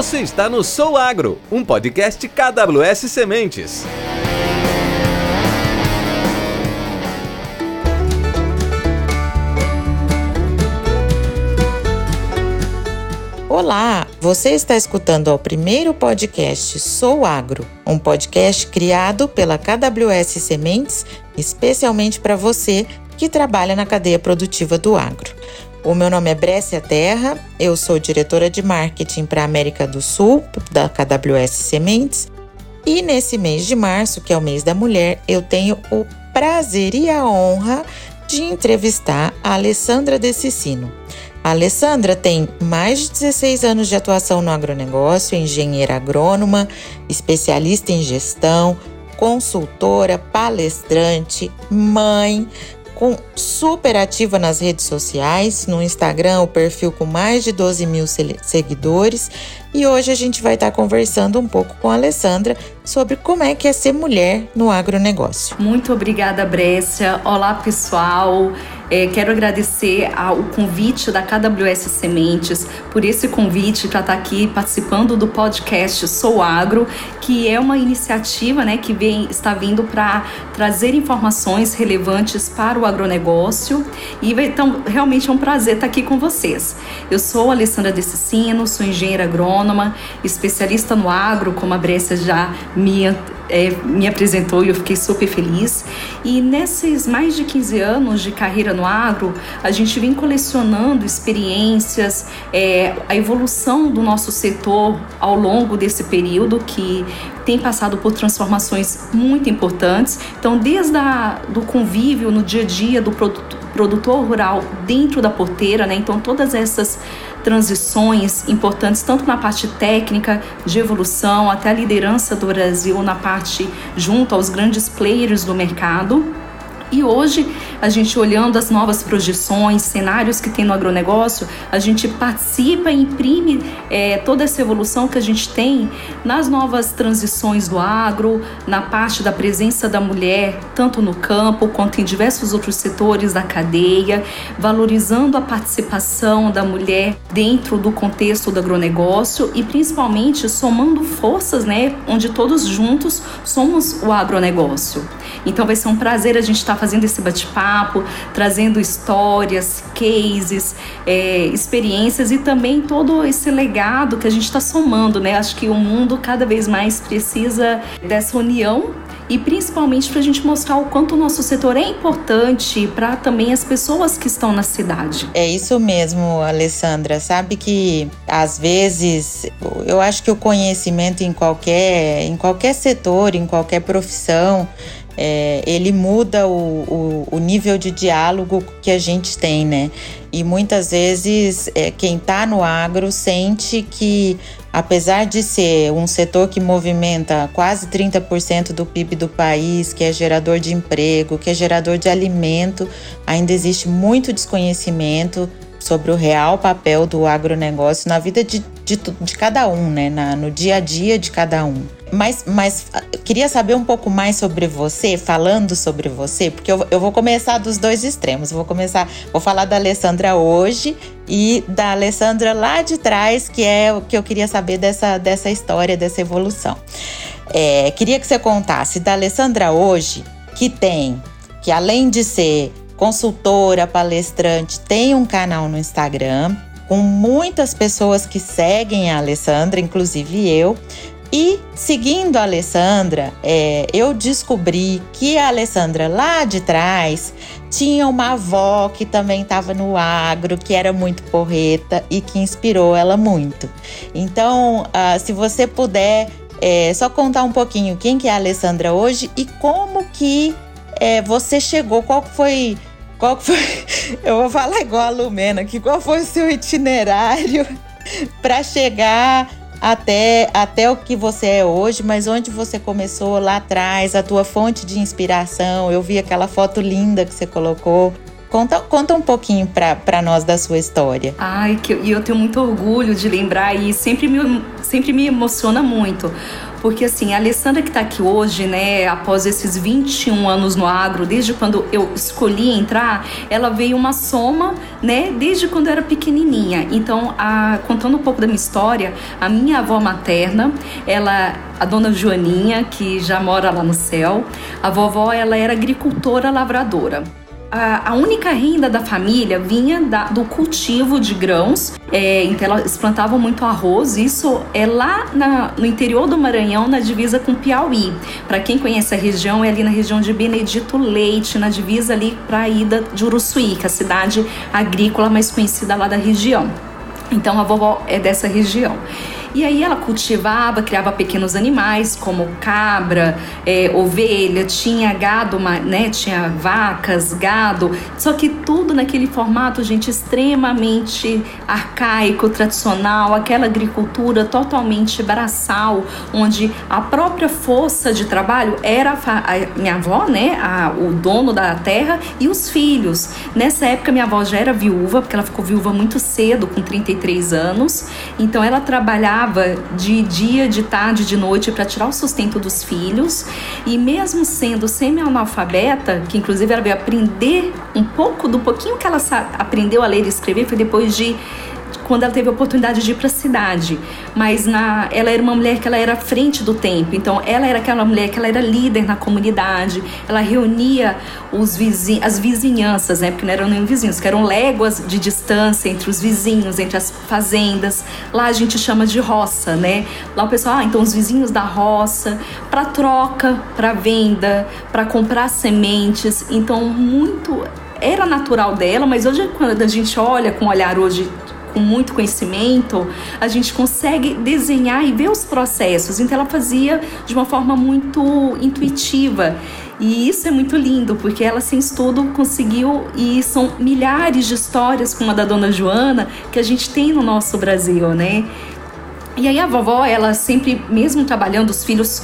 Você está no Sou Agro, um podcast KWS Sementes. Olá, você está escutando o primeiro podcast Sou Agro, um podcast criado pela KWS Sementes especialmente para você que trabalha na cadeia produtiva do agro. O meu nome é Brécia Terra, eu sou diretora de marketing para a América do Sul da KWS Sementes e nesse mês de março, que é o mês da mulher, eu tenho o prazer e a honra de entrevistar a Alessandra De Cicino. A Alessandra tem mais de 16 anos de atuação no agronegócio, engenheira agrônoma, especialista em gestão, consultora, palestrante, mãe, com super ativa nas redes sociais, no Instagram, o perfil com mais de 12 mil seguidores. E hoje a gente vai estar conversando um pouco com a Alessandra sobre como é que é ser mulher no agronegócio. Muito obrigada, Brécia. Olá, pessoal. É, quero agradecer ao convite da KWS Sementes por esse convite para estar aqui participando do podcast Sou Agro, que é uma iniciativa né, que vem, está vindo para trazer informações relevantes para o agronegócio. E então, realmente é um prazer estar aqui com vocês. Eu sou Alessandra Decicino, sou engenheira agrônoma, especialista no agro, como a Brécia já me é, me apresentou e eu fiquei super feliz. E nesses mais de 15 anos de carreira no agro, a gente vem colecionando experiências, é, a evolução do nosso setor ao longo desse período que tem passado por transformações muito importantes. Então, desde a, do convívio no dia a dia do produto, produtor rural dentro da porteira, né? Então, todas essas transições importantes, tanto na parte técnica de evolução, até a liderança do Brasil na parte junto aos grandes players do mercado. E hoje, a gente olhando as novas projeções, cenários que tem no agronegócio, a gente participa e imprime é, toda essa evolução que a gente tem nas novas transições do agro, na parte da presença da mulher, tanto no campo quanto em diversos outros setores da cadeia, valorizando a participação da mulher dentro do contexto do agronegócio e principalmente somando forças, né, onde todos juntos somos o agronegócio. Então vai ser um prazer a gente estar tá fazendo esse bate-papo, trazendo histórias, cases, é, experiências e também todo esse legado que a gente está somando, né? Acho que o mundo cada vez mais precisa dessa união e principalmente para a gente mostrar o quanto o nosso setor é importante para também as pessoas que estão na cidade. É isso mesmo, Alessandra. Sabe que às vezes eu acho que o conhecimento em qualquer, em qualquer setor, em qualquer profissão, é, ele muda o, o, o, nível de diálogo que a gente tem, né? E muitas vezes é, quem está no agro sente que, apesar de ser um setor que movimenta quase 30% do PIB do país, que é gerador de emprego, que é gerador de alimento, ainda existe muito desconhecimento sobre o real papel do agronegócio na vida de, de, de cada um, né? Na, no dia a dia de cada um. Mas, mas queria saber um pouco mais sobre você, falando sobre você, porque eu, eu vou começar dos dois extremos. vou começar, vou falar da Alessandra hoje e da Alessandra lá de trás, que é o que eu queria saber dessa, dessa história, dessa evolução. É, queria que você contasse da Alessandra hoje, que tem, que além de ser consultora, palestrante, tem um canal no Instagram com muitas pessoas que seguem a Alessandra, inclusive eu. E seguindo a Alessandra, é, eu descobri que a Alessandra lá de trás tinha uma avó que também estava no agro, que era muito porreta e que inspirou ela muito. Então, uh, se você puder é, só contar um pouquinho quem que é a Alessandra hoje e como que é, você chegou, qual foi qual foi? Eu vou falar igual a Lumena, que qual foi o seu itinerário para chegar até, até o que você é hoje, mas onde você começou lá atrás, a tua fonte de inspiração. Eu vi aquela foto linda que você colocou. Conta, conta um pouquinho para nós da sua história. Ai, que, e eu tenho muito orgulho de lembrar e sempre me, sempre me emociona muito porque assim, a Alessandra que está aqui hoje, né, após esses 21 anos no agro, desde quando eu escolhi entrar, ela veio uma soma, né, desde quando eu era pequenininha. Então, a, contando um pouco da minha história, a minha avó materna, ela a dona Joaninha, que já mora lá no céu, a vovó ela era agricultora lavradora a, a, única renda da família vinha da, do cultivo de grãos. É, então eles plantavam muito arroz. Isso é lá na, no interior do Maranhão, na divisa com Piauí. Para quem conhece a região, é ali na região de Benedito Leite, na divisa ali para a ida de Uruçuí, que é a cidade agrícola mais conhecida lá da região. Então a vovó é dessa região. E aí ela cultivava, criava pequenos animais como cabra, é, ovelha, tinha gado, né? Tinha vacas, gado. Só que tudo naquele formato, gente, extremamente arcaico, tradicional, aquela agricultura totalmente braçal, onde a própria força de trabalho era a, minha avó, né? A, o dono da terra e os filhos. Nessa época minha avó já era viúva, porque ela ficou viúva muito cedo, com 33 anos. Então ela trabalhava trabalhava de dia, de tarde, de noite para tirar o sustento dos filhos. E mesmo sendo semi-analfabeta, que inclusive ela veio aprender um pouco do pouquinho que ela aprendeu a ler e escrever foi depois de quando ela teve a oportunidade de ir para a cidade. Mas na, ela era uma mulher que ela era à frente do tempo. Então, ela era aquela mulher que ela era líder na comunidade. Ela reunia os vizin as vizinhanças, né? Porque não eram nem vizinhos, que eram léguas de distância entre os vizinhos, entre as fazendas. Lá a gente chama de roça, né? Lá o pessoal, ah, então os vizinhos da roça, para troca, para venda, para comprar sementes. Então, muito era natural dela, mas hoje quando a gente olha com o olhar hoje com muito conhecimento, a gente consegue desenhar e ver os processos. Então ela fazia de uma forma muito intuitiva. E isso é muito lindo, porque ela, sem estudo, conseguiu, e são milhares de histórias como a da dona Joana que a gente tem no nosso Brasil, né? E aí a vovó, ela sempre, mesmo trabalhando, os filhos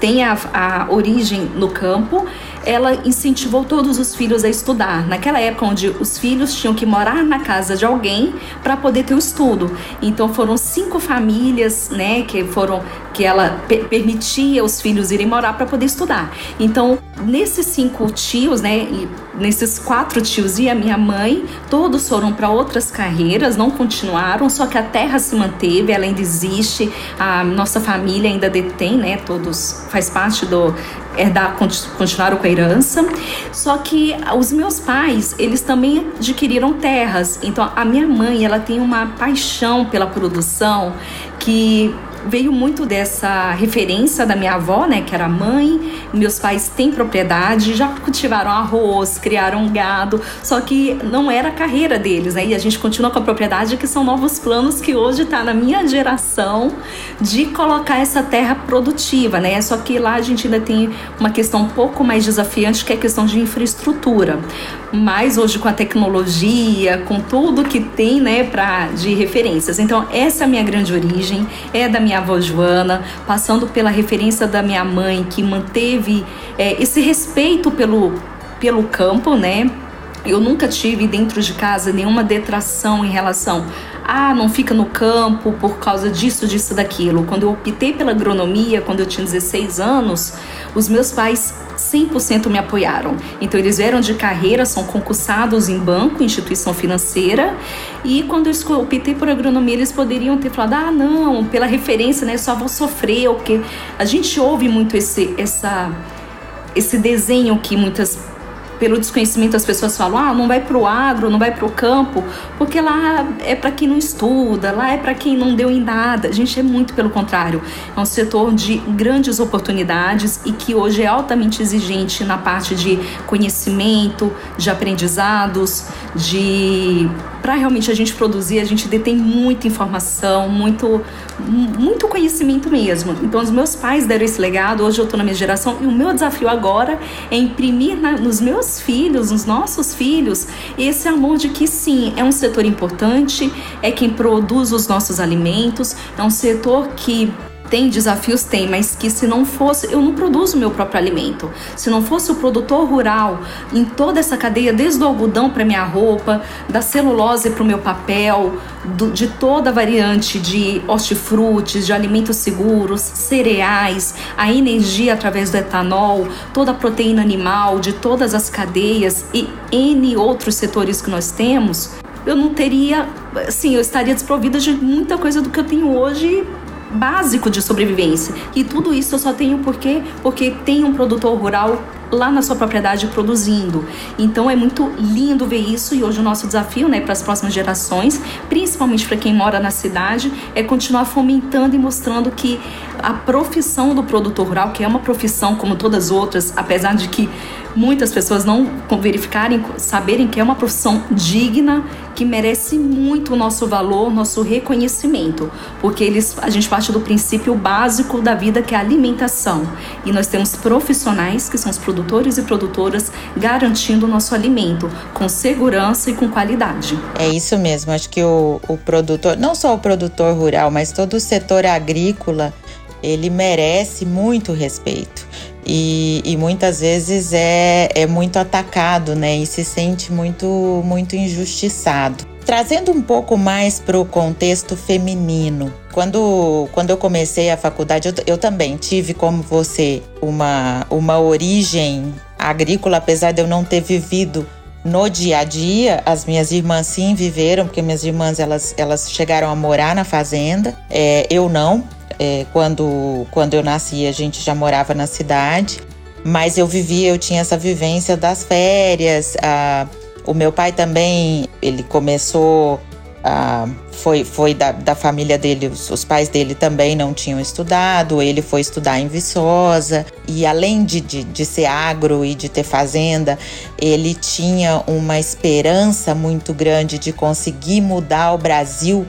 têm a, a origem no campo, ela incentivou todos os filhos a estudar. Naquela época onde os filhos tinham que morar na casa de alguém para poder ter o estudo. Então foram cinco famílias, né, que foram que ela permitia os filhos irem morar para poder estudar. Então, nesses cinco tios, né, nesses quatro tios e a minha mãe, todos foram para outras carreiras, não continuaram, só que a terra se manteve, ela ainda existe, a nossa família ainda detém, né, todos faz parte do herdar, continuaram com a herança. Só que os meus pais, eles também adquiriram terras. Então a minha mãe, ela tem uma paixão pela produção que veio muito dessa referência da minha avó, né, que era mãe. Meus pais têm propriedade, já cultivaram arroz, criaram gado, só que não era a carreira deles, né? E a gente continua com a propriedade, que são novos planos que hoje está na minha geração de colocar essa terra produtiva, né? Só que lá a gente ainda tem uma questão um pouco mais desafiante, que é a questão de infraestrutura. Mas hoje com a tecnologia, com tudo que tem, né, para de referências. Então, essa é a minha grande origem, é da minha minha avó Joana, passando pela referência da minha mãe, que manteve é, esse respeito pelo, pelo campo, né? Eu nunca tive dentro de casa nenhuma detração em relação ah, não fica no campo por causa disso, disso, daquilo. Quando eu optei pela agronomia, quando eu tinha 16 anos, os meus pais 100% me apoiaram. Então eles vieram de carreira, são concursados em banco, instituição financeira, e quando eu optei por agronomia, eles poderiam ter falado: "Ah, não, pela referência, né, só vou sofrer", porque a gente ouve muito esse essa esse desenho que muitas pelo desconhecimento as pessoas falam: ah, não vai para o agro, não vai para o campo, porque lá é para quem não estuda, lá é para quem não deu em nada. A gente é muito pelo contrário. É um setor de grandes oportunidades e que hoje é altamente exigente na parte de conhecimento, de aprendizados, de para realmente a gente produzir, a gente detém muita informação, muito, muito conhecimento mesmo. Então, os meus pais deram esse legado, hoje eu estou na minha geração, e o meu desafio agora é imprimir na, nos meus filhos, nos nossos filhos, esse amor de que sim, é um setor importante, é quem produz os nossos alimentos, é um setor que tem desafios, tem, mas que se não fosse, eu não produzo meu próprio alimento. Se não fosse o produtor rural em toda essa cadeia, desde o algodão para minha roupa, da celulose para o meu papel, do, de toda a variante de hortifrutis, de alimentos seguros, cereais, a energia através do etanol, toda a proteína animal, de todas as cadeias e N outros setores que nós temos, eu não teria, assim, eu estaria desprovida de muita coisa do que eu tenho hoje básico de sobrevivência. E tudo isso eu só tenho porque porque tem um produtor rural lá na sua propriedade produzindo. Então é muito lindo ver isso e hoje o nosso desafio, né, para as próximas gerações, principalmente para quem mora na cidade, é continuar fomentando e mostrando que a profissão do produtor rural, que é uma profissão como todas as outras, apesar de que muitas pessoas não verificarem, saberem que é uma profissão digna, que merece muito o nosso valor, nosso reconhecimento, porque eles, a gente parte do princípio básico da vida que é a alimentação. E nós temos profissionais que são os produtores e produtoras garantindo o nosso alimento com segurança e com qualidade. É isso mesmo, acho que o, o produtor, não só o produtor rural, mas todo o setor agrícola, ele merece muito respeito e, e muitas vezes é, é muito atacado, né? E se sente muito, muito injustiçado. Trazendo um pouco mais para o contexto feminino, quando, quando eu comecei a faculdade, eu, eu também tive, como você, uma, uma origem agrícola, apesar de eu não ter vivido no dia a dia, as minhas irmãs sim viveram, porque minhas irmãs elas, elas chegaram a morar na fazenda, é, eu não. É, quando, quando eu nasci, a gente já morava na cidade, mas eu vivia, eu tinha essa vivência das férias. A, o meu pai também, ele começou ah, foi, foi da, da, família dele, os, os, pais dele também não tinham estudado, ele foi estudar em Viçosa, e além de, de, de, ser agro e de ter fazenda, ele tinha uma esperança muito grande de conseguir mudar o Brasil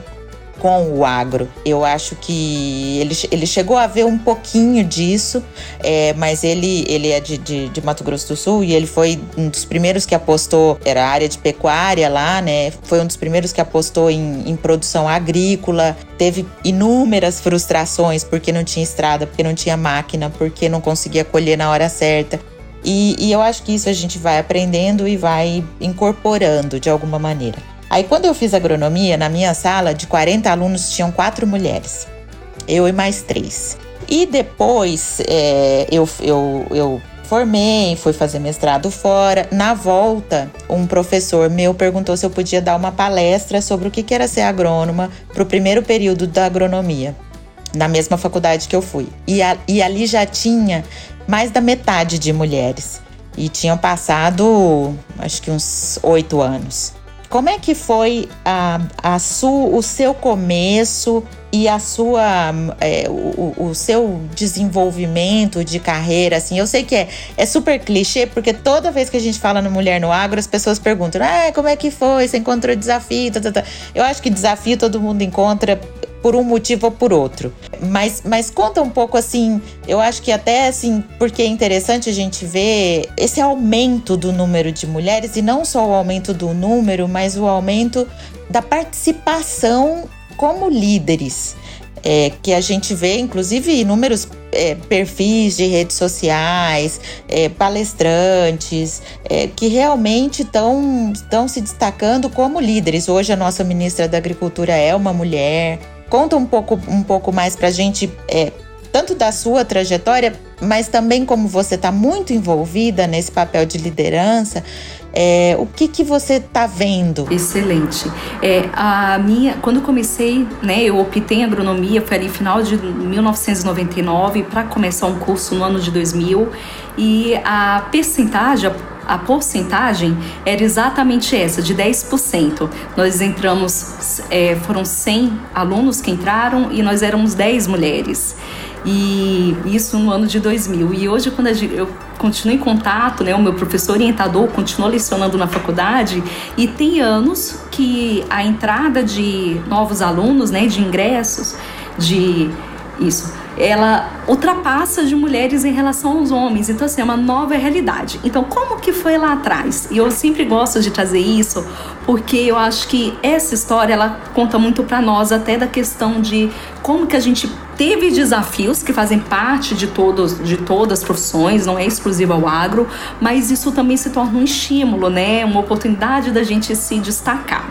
com o agro. Eu acho que ele, ele chegou a ver um pouquinho disso, é, mas ele, ele é de, de, de, Mato Grosso do Sul e ele foi um dos primeiros que apostou, era a área de pecuária lá, né? Foi um dos primeiros que apostou em, em produção agrícola. Teve inúmeras frustrações porque não tinha estrada, porque não tinha máquina, porque não conseguia colher na hora certa. E, e eu acho que isso a gente vai aprendendo e vai incorporando de alguma maneira. Aí, quando eu fiz agronomia, na minha sala de 40 alunos tinham quatro mulheres, eu e mais três. E depois é, eu, eu, eu formei, fui fazer mestrado fora. Na volta, um professor meu perguntou se eu podia dar uma palestra sobre o que era ser agrônoma para o primeiro período da agronomia, na mesma faculdade que eu fui. E, a, e ali já tinha mais da metade de mulheres. E tinham passado, acho que uns oito anos. Como é que foi a, a su, o seu começo e a sua, é, o, o, seu desenvolvimento de carreira? Assim, eu sei que é, é super clichê, porque toda vez que a gente fala no Mulher no Agro, as pessoas perguntam: ah, como é que foi? Você encontrou desafio? Tá, tá, tá. Eu acho que desafio todo mundo encontra por um motivo ou por outro. Mas, mas conta um pouco assim, eu acho que até assim, porque é interessante a gente ver esse aumento do número de mulheres e não só o aumento do número, mas o aumento da participação como líderes. É, que a gente vê, inclusive, inúmeros é, perfis de redes sociais, é, palestrantes, é, que realmente estão se destacando como líderes. Hoje, a nossa ministra da Agricultura é uma mulher. Conta um pouco, um pouco mais para a gente, é, tanto da sua trajetória, mas também como você está muito envolvida nesse papel de liderança. É, o que, que você está vendo? Excelente. É, a minha, quando comecei, né, eu optei em agronomia, foi ali final de 1999 para começar um curso no ano de 2000 e a percentagem, a porcentagem era exatamente essa, de 10%. Nós entramos, é, foram 100 alunos que entraram e nós éramos 10 mulheres. E isso no ano de 2000. E hoje, quando eu continuo em contato, né, o meu professor orientador continua lecionando na faculdade, e tem anos que a entrada de novos alunos, né, de ingressos, de isso ela ultrapassa de mulheres em relação aos homens. Então, assim, é uma nova realidade. Então, como que foi lá atrás? E eu sempre gosto de trazer isso, porque eu acho que essa história, ela conta muito para nós, até da questão de como que a gente teve desafios que fazem parte de, todos, de todas as profissões, não é exclusivo ao agro, mas isso também se torna um estímulo, né? Uma oportunidade da gente se destacar.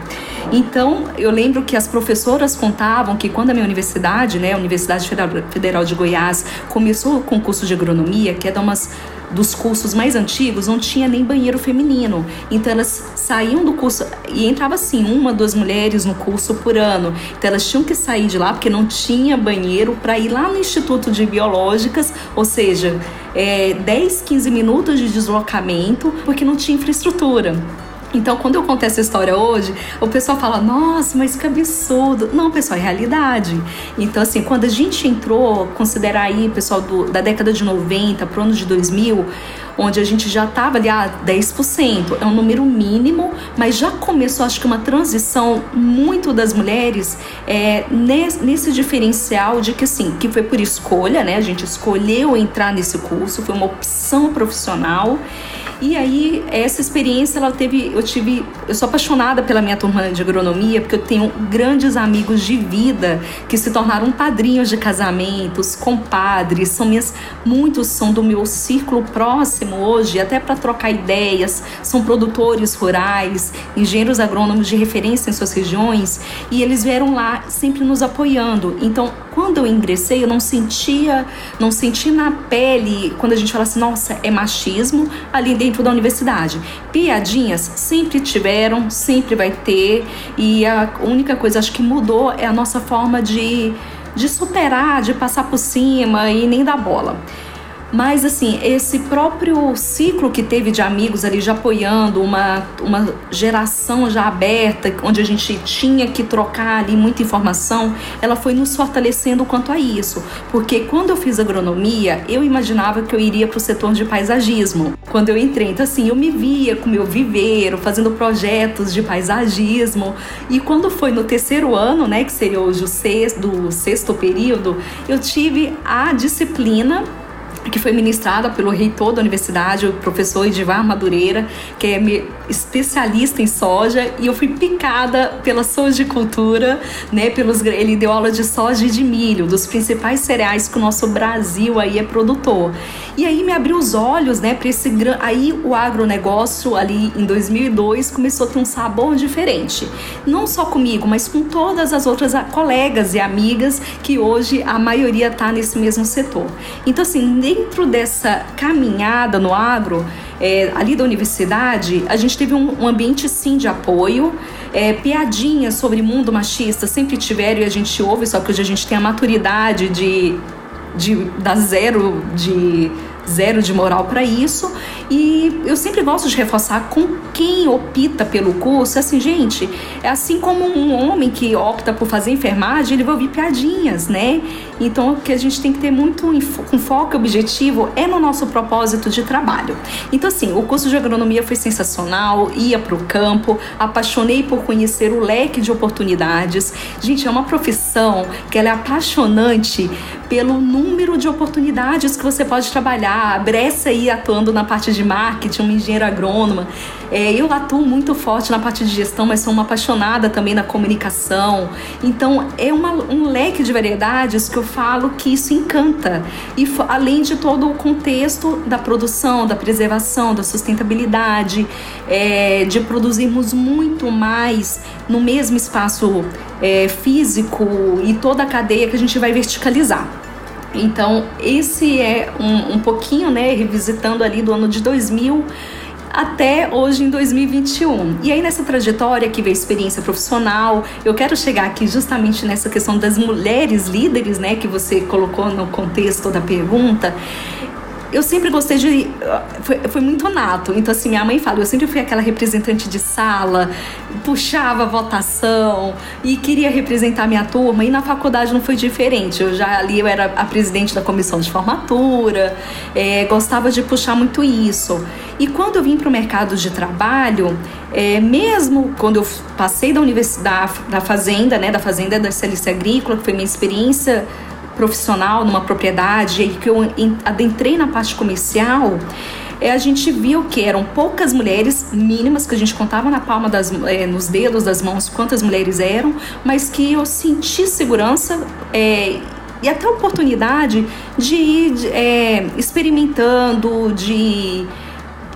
Então, eu lembro que as professoras contavam que quando a minha universidade, né, a Universidade Federal de Goiás, começou o concurso de agronomia, que é de umas dos cursos mais antigos não tinha nem banheiro feminino. Então elas saíam do curso e entrava assim, uma, duas mulheres no curso por ano. Então elas tinham que sair de lá porque não tinha banheiro para ir lá no Instituto de Biológicas, ou seja, é, 10, 15 minutos de deslocamento porque não tinha infraestrutura. Então, quando eu conto essa história hoje, o pessoal fala: Nossa, mas que absurdo. Não, pessoal, é realidade. Então, assim, quando a gente entrou, considerar aí, pessoal, do, da década de 90 para o ano de 2000, onde a gente já estava ali a ah, 10%, é um número mínimo, mas já começou, acho que, uma transição muito das mulheres é, nesse, diferencial de que, assim, que foi por escolha, né? A gente escolheu entrar nesse curso, foi uma opção profissional. E aí, essa experiência, ela teve, eu tive, eu sou apaixonada pela minha turma de agronomia, porque eu tenho grandes amigos de vida que se tornaram padrinhos de casamentos, compadres, são minhas, muitos são do meu círculo próximo hoje, até para trocar ideias, são produtores rurais, engenheiros agrônomos de referência em suas regiões, e eles vieram lá sempre nos apoiando. Então, quando eu ingressei, eu não sentia, não senti na pele, quando a gente fala assim, nossa, é machismo ali dentro da universidade. Piadinhas sempre tiveram, sempre vai ter, e a única coisa acho que mudou é a nossa forma de de superar, de passar por cima e nem dar bola. Mas, assim, esse próprio ciclo que teve de amigos ali já apoiando, uma, uma geração já aberta, onde a gente tinha que trocar ali muita informação, ela foi nos fortalecendo quanto a isso. Porque quando eu fiz agronomia, eu imaginava que eu iria para o setor de paisagismo. Quando eu entrei, então, assim, eu me via com meu viveiro, fazendo projetos de paisagismo. E quando foi no terceiro ano, né, que seria hoje o sexto, do sexto período, eu tive a disciplina que foi ministrada pelo reitor da universidade, o professor Edivar Madureira, que é especialista em soja, e eu fui picada pela sojicultura, né, pelos ele deu aula de soja e de milho, dos principais cereais que o nosso Brasil aí é produtor. E aí me abriu os olhos, né, para esse aí o agronegócio ali em 2002 começou a ter um sabor diferente. Não só comigo, mas com todas as outras colegas e amigas que hoje a maioria está nesse mesmo setor. Então assim, dentro dessa caminhada no agro, é, ali da universidade, a gente teve um, um ambiente sim de apoio. É, piadinhas sobre mundo machista sempre tiveram e a gente ouve, só que hoje a gente tem a maturidade de, de dar zero de zero de moral para isso. E eu sempre gosto de reforçar com quem opta pelo curso, assim, gente, é assim como um homem que opta por fazer enfermagem, ele vai ouvir piadinhas, né? Então, o que a gente tem que ter muito com foco e objetivo é no nosso propósito de trabalho. Então, assim, o curso de agronomia foi sensacional, ia para o campo, apaixonei por conhecer o leque de oportunidades. Gente, é uma profissão que ela é apaixonante pelo número de oportunidades que você pode trabalhar. A Bressa aí atuando na parte de marketing, uma engenheira agrônoma. É, eu atuo muito forte na parte de gestão, mas sou uma apaixonada também na comunicação. Então, é uma, um leque de variedades que eu falo que isso encanta. E além de todo o contexto da produção, da preservação, da sustentabilidade, é, de produzirmos muito mais no mesmo espaço é, físico e toda a cadeia que a gente vai verticalizar. Então, esse é um, um pouquinho, né, revisitando ali do ano de 2000 até hoje em 2021. E aí nessa trajetória que veio experiência profissional, eu quero chegar aqui justamente nessa questão das mulheres líderes, né, que você colocou no contexto da pergunta eu sempre gostei de. Foi, foi, muito nato. Então, assim, minha mãe fala, eu sempre fui aquela representante de sala, puxava votação e queria representar minha turma. E na faculdade não foi diferente. Eu já ali eu era a presidente da comissão de formatura, é, gostava de puxar muito isso. E quando eu vim para o mercado de trabalho, é, mesmo quando eu passei da universidade, da fazenda, né, da fazenda da CLC Agrícola, que foi minha experiência profissional numa propriedade e que eu adentrei na parte comercial, é, a gente viu que eram poucas mulheres mínimas, que a gente contava na palma das, é, nos dedos das mãos quantas mulheres eram, mas que eu senti segurança é, e até oportunidade de ir é, experimentando, de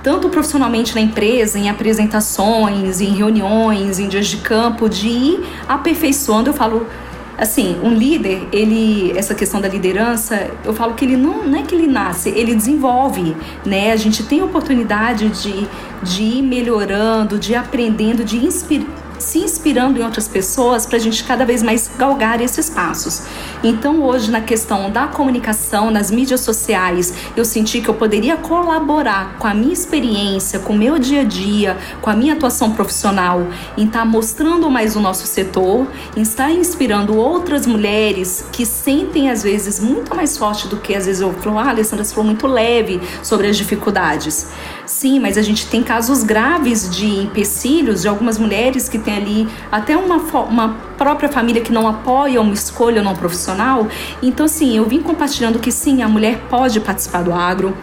tanto profissionalmente na empresa, em apresentações, em reuniões, em dias de campo, de ir aperfeiçoando. Eu falo assim, um líder, ele essa questão da liderança, eu falo que ele não, não é que ele nasce, ele desenvolve, né? A gente tem oportunidade de, de ir melhorando, de ir aprendendo, de inspirar se inspirando em outras pessoas para a gente cada vez mais galgar esses passos. Então, hoje, na questão da comunicação, nas mídias sociais, eu senti que eu poderia colaborar com a minha experiência, com o meu dia a dia, com a minha atuação profissional, em estar tá mostrando mais o nosso setor, em estar inspirando outras mulheres que sentem, às vezes, muito mais forte do que às vezes eu falo, ah, Alessandra, você falou muito leve sobre as dificuldades. Sim, mas a gente tem casos graves de empecilhos de algumas mulheres que têm ali até uma, uma própria família que não apoia uma escolha não profissional. Então, assim, eu vim compartilhando que sim, a mulher pode participar do agro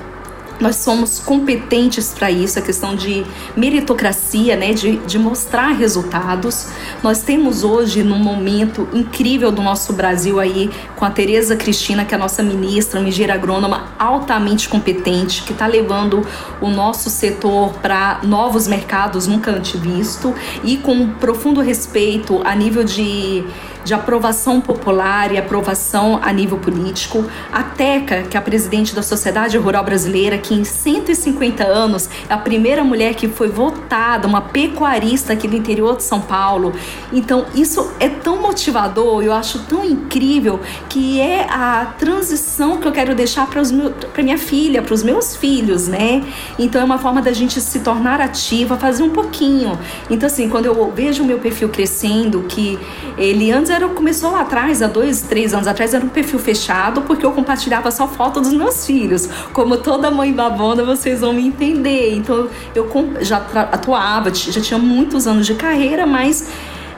nós somos competentes para isso, a questão de meritocracia, né, de, de mostrar resultados. Nós temos hoje, num momento incrível do nosso Brasil aí, com a Tereza Cristina, que é a nossa ministra, uma engenheira agrônoma altamente competente, que está levando o nosso setor para novos mercados nunca antes visto e com profundo respeito a nível de de aprovação popular e aprovação a nível político. A Teca, que é a presidente da Sociedade Rural Brasileira, que em 150 anos é a primeira mulher que foi votada, uma pecuarista aqui do interior de São Paulo. Então, isso é tão motivador, eu acho tão incrível, que é a transição que eu quero deixar para minha filha, para os meus filhos, né? Então, é uma forma da gente se tornar ativa, fazer um pouquinho. Então, assim, quando eu vejo o meu perfil crescendo, que ele antes era, começou lá atrás, há dois, três anos atrás, era um perfil fechado, porque eu compartilhava só foto dos meus filhos. Como toda mãe babona, vocês vão me entender. Então, eu já atuava, já tinha muitos anos de carreira, mas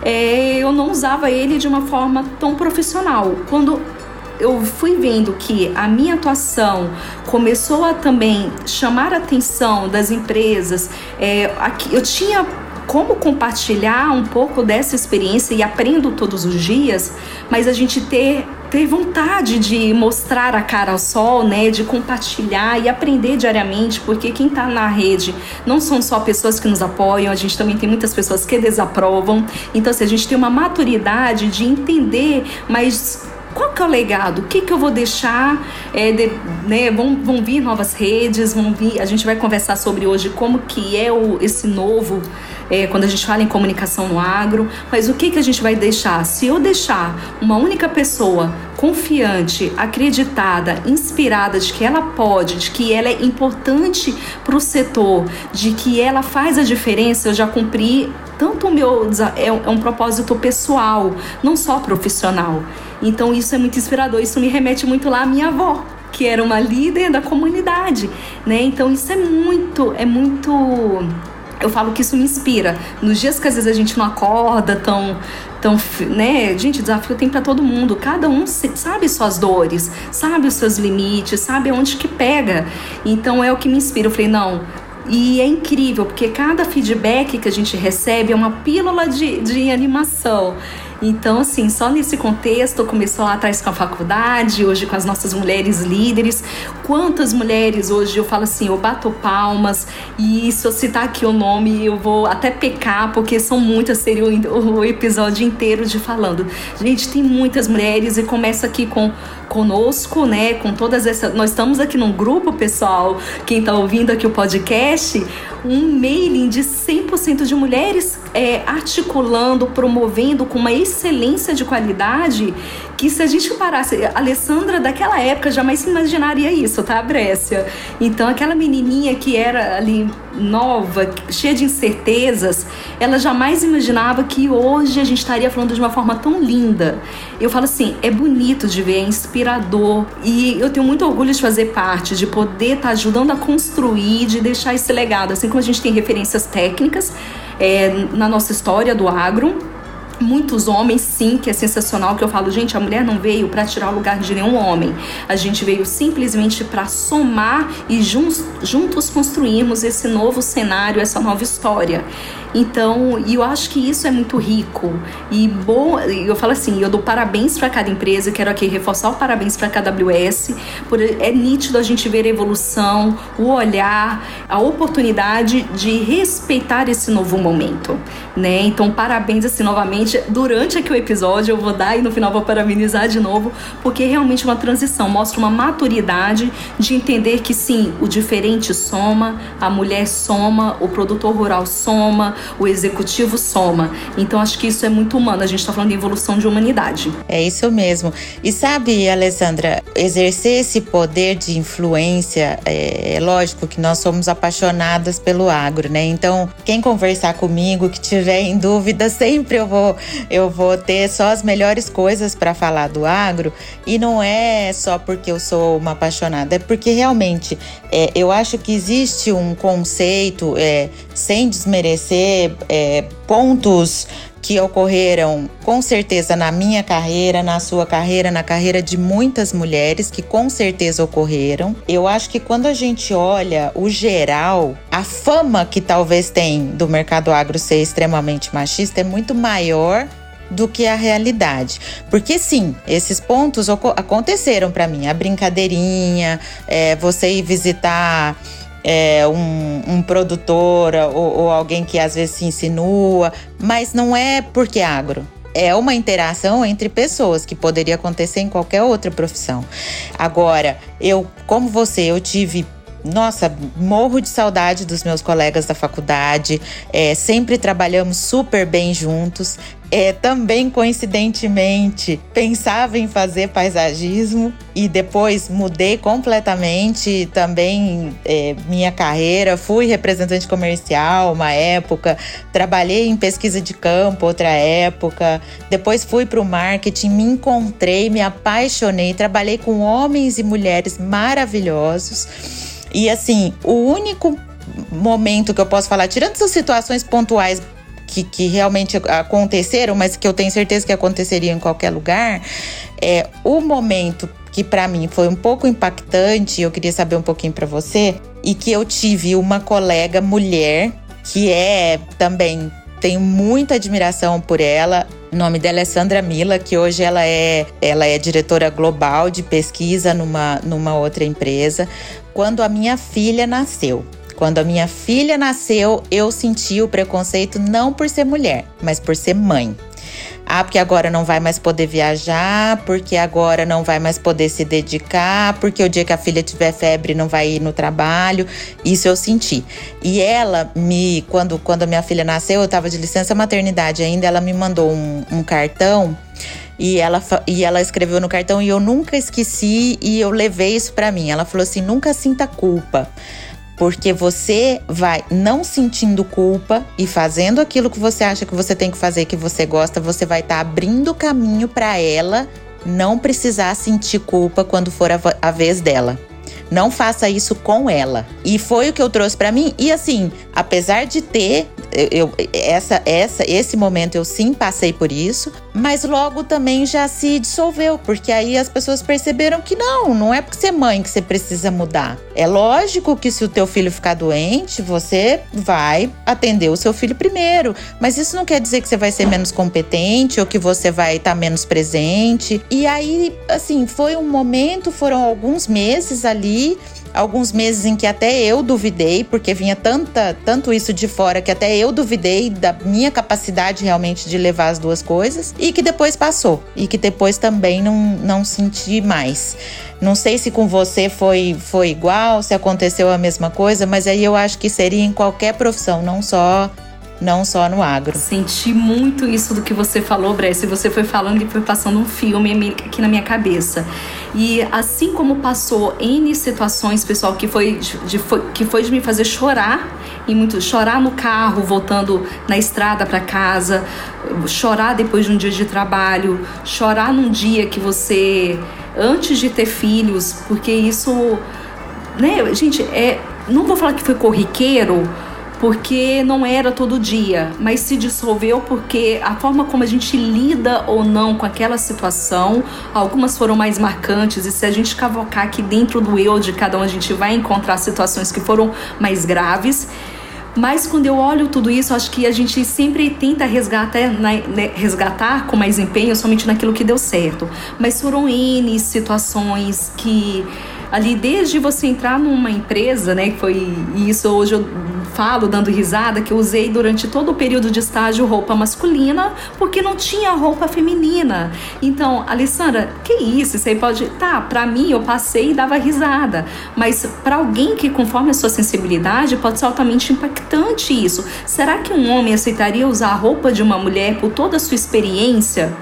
é, eu não usava ele de uma forma tão profissional. Quando eu fui vendo que a minha atuação começou a também chamar a atenção das empresas, é, aqui, eu tinha como compartilhar um pouco dessa experiência e aprendo todos os dias, mas a gente ter ter vontade de mostrar a cara ao sol, né, de compartilhar e aprender diariamente, porque quem está na rede não são só pessoas que nos apoiam, a gente também tem muitas pessoas que desaprovam. Então, se a gente tem uma maturidade de entender, mas qual que é o legado? O que, que eu vou deixar? É, de, né, vão, vão vir novas redes, vão vir. A gente vai conversar sobre hoje como que é o, esse novo é, quando a gente fala em comunicação no agro, mas o que, que a gente vai deixar? Se eu deixar uma única pessoa confiante, acreditada, inspirada de que ela pode, de que ela é importante para o setor, de que ela faz a diferença, eu já cumpri tanto o meu é, é um propósito pessoal, não só profissional. Então isso é muito inspirador, isso me remete muito lá à minha avó, que era uma líder da comunidade, né? Então isso é muito, é muito eu falo que isso me inspira. Nos dias que às vezes a gente não acorda tão, tão, né? Gente, desafio tem para todo mundo. Cada um sabe suas dores, sabe os seus limites, sabe onde que pega. Então é o que me inspira. Eu falei, não, e é incrível, porque cada feedback que a gente recebe é uma pílula de, de animação. Então, assim, só nesse contexto, começou lá atrás com a faculdade, hoje com as nossas mulheres líderes. Quantas mulheres hoje eu falo assim, eu bato palmas, e se eu citar aqui o nome, eu vou até pecar, porque são muitas, seria o episódio inteiro de falando. Gente, tem muitas mulheres e começa aqui com conosco, né? Com todas essas. Nós estamos aqui num grupo, pessoal, quem está ouvindo aqui o podcast, um mailing de 100% de mulheres é, articulando, promovendo com uma excelência de qualidade que se a gente parasse, a Alessandra daquela época jamais imaginaria isso, tá, Brécia? Então aquela menininha que era ali nova, cheia de incertezas, ela jamais imaginava que hoje a gente estaria falando de uma forma tão linda. Eu falo assim, é bonito de ver, é inspirador e eu tenho muito orgulho de fazer parte, de poder estar tá ajudando a construir, de deixar esse legado, assim como a gente tem referências técnicas é, na nossa história do agro muitos homens, sim, que é sensacional, que eu falo, gente, a mulher não veio para tirar o lugar de nenhum homem. A gente veio simplesmente para somar e juntos, juntos construirmos esse novo cenário, essa nova história. Então, e eu acho que isso é muito rico e bom. Eu falo assim, eu dou parabéns para cada empresa, quero aqui reforçar o parabéns para a KWS, por é nítido a gente ver a evolução, o olhar, a oportunidade de respeitar esse novo momento, né? Então, parabéns assim novamente. Durante aqui o episódio eu vou dar e no final vou parabenizar de novo, porque é realmente uma transição, mostra uma maturidade de entender que sim, o diferente soma, a mulher soma, o produtor rural soma, o executivo soma. Então acho que isso é muito humano. A gente está falando de evolução de humanidade. É isso mesmo. E sabe, Alessandra, exercer esse poder de influência, é, é lógico que nós somos apaixonadas pelo agro, né? Então, quem conversar comigo, que tiver em dúvida, sempre eu vou, eu vou ter só as melhores coisas para falar do agro. E não é só porque eu sou uma apaixonada, é porque realmente é, eu acho que existe um conceito, é, sem desmerecer é, pontos que ocorreram com certeza na minha carreira, na sua carreira, na carreira de muitas mulheres que com certeza ocorreram. Eu acho que quando a gente olha o geral, a fama que talvez tem do mercado agro ser extremamente machista é muito maior do que a realidade. Porque sim, esses pontos aconteceram para mim. A brincadeirinha, é, você ir visitar é, um, um produtor ou, ou alguém que às vezes se insinua, mas não é porque é agro é uma interação entre pessoas que poderia acontecer em qualquer outra profissão. Agora, eu, como você, eu tive nossa, morro de saudade dos meus colegas da faculdade. É, sempre trabalhamos super bem juntos. É, também coincidentemente pensava em fazer paisagismo e depois mudei completamente também é, minha carreira. Fui representante comercial uma época, trabalhei em pesquisa de campo outra época, depois fui para o marketing, me encontrei, me apaixonei, trabalhei com homens e mulheres maravilhosos. E assim, o único momento que eu posso falar, tirando essas situações pontuais que, que realmente aconteceram, mas que eu tenho certeza que aconteceriam em qualquer lugar, é o momento que para mim foi um pouco impactante, eu queria saber um pouquinho para você, e que eu tive uma colega mulher que é também tenho muita admiração por ela. O nome dela é Sandra Mila, que hoje ela é, ela é diretora global de pesquisa numa, numa outra empresa. Quando a minha filha nasceu, quando a minha filha nasceu, eu senti o preconceito não por ser mulher, mas por ser mãe. Ah, porque agora não vai mais poder viajar, porque agora não vai mais poder se dedicar, porque o dia que a filha tiver febre não vai ir no trabalho. Isso eu senti. E ela me, quando, quando a minha filha nasceu, eu estava de licença maternidade ainda, ela me mandou um, um cartão e ela, e ela escreveu no cartão e eu nunca esqueci e eu levei isso para mim. Ela falou assim: nunca sinta culpa porque você vai não sentindo culpa e fazendo aquilo que você acha que você tem que fazer, que você gosta, você vai estar tá abrindo caminho para ela não precisar sentir culpa quando for a, a vez dela. Não faça isso com ela. E foi o que eu trouxe para mim. E assim, apesar de ter eu, essa, essa, esse momento eu sim passei por isso, mas logo também já se dissolveu, porque aí as pessoas perceberam que não, não é porque você é mãe que você precisa mudar. É lógico que se o teu filho ficar doente, você vai atender o seu filho primeiro, mas isso não quer dizer que você vai ser menos competente ou que você vai estar tá menos presente. E aí, assim, foi um momento, foram alguns meses ali alguns meses em que até eu duvidei, porque vinha tanta, tanto isso de fora que até eu duvidei da minha capacidade realmente de levar as duas coisas e que depois passou e que depois também não, não senti mais. Não sei se com você foi, foi igual, se aconteceu a mesma coisa, mas aí eu acho que seria em qualquer profissão, não só não só no agro. Senti muito isso do que você falou, Bressa. Você foi falando e foi passando um filme aqui na minha cabeça. E assim como passou N situações, pessoal, que foi de, foi, que foi de me fazer chorar e muito chorar no carro, voltando na estrada para casa, chorar depois de um dia de trabalho, chorar num dia que você antes de ter filhos, porque isso, né, gente, é, não vou falar que foi corriqueiro, porque não era todo dia, mas se dissolveu porque a forma como a gente lida ou não com aquela situação, algumas foram mais marcantes, e se a gente cavocar aqui dentro do eu de cada um, a gente vai encontrar situações que foram mais graves. Mas quando eu olho tudo isso, acho que a gente sempre tenta resgatar, né, resgatar com mais empenho somente naquilo que deu certo. Mas foram N situações que ali desde você entrar numa empresa, né, que foi isso hoje eu falo dando risada que eu usei durante todo o período de estágio roupa masculina porque não tinha roupa feminina. Então, Alessandra, que isso? Você pode, tá, para mim eu passei e dava risada, mas para alguém que conforme a sua sensibilidade pode ser altamente impactante isso. Será que um homem aceitaria usar a roupa de uma mulher por toda a sua experiência?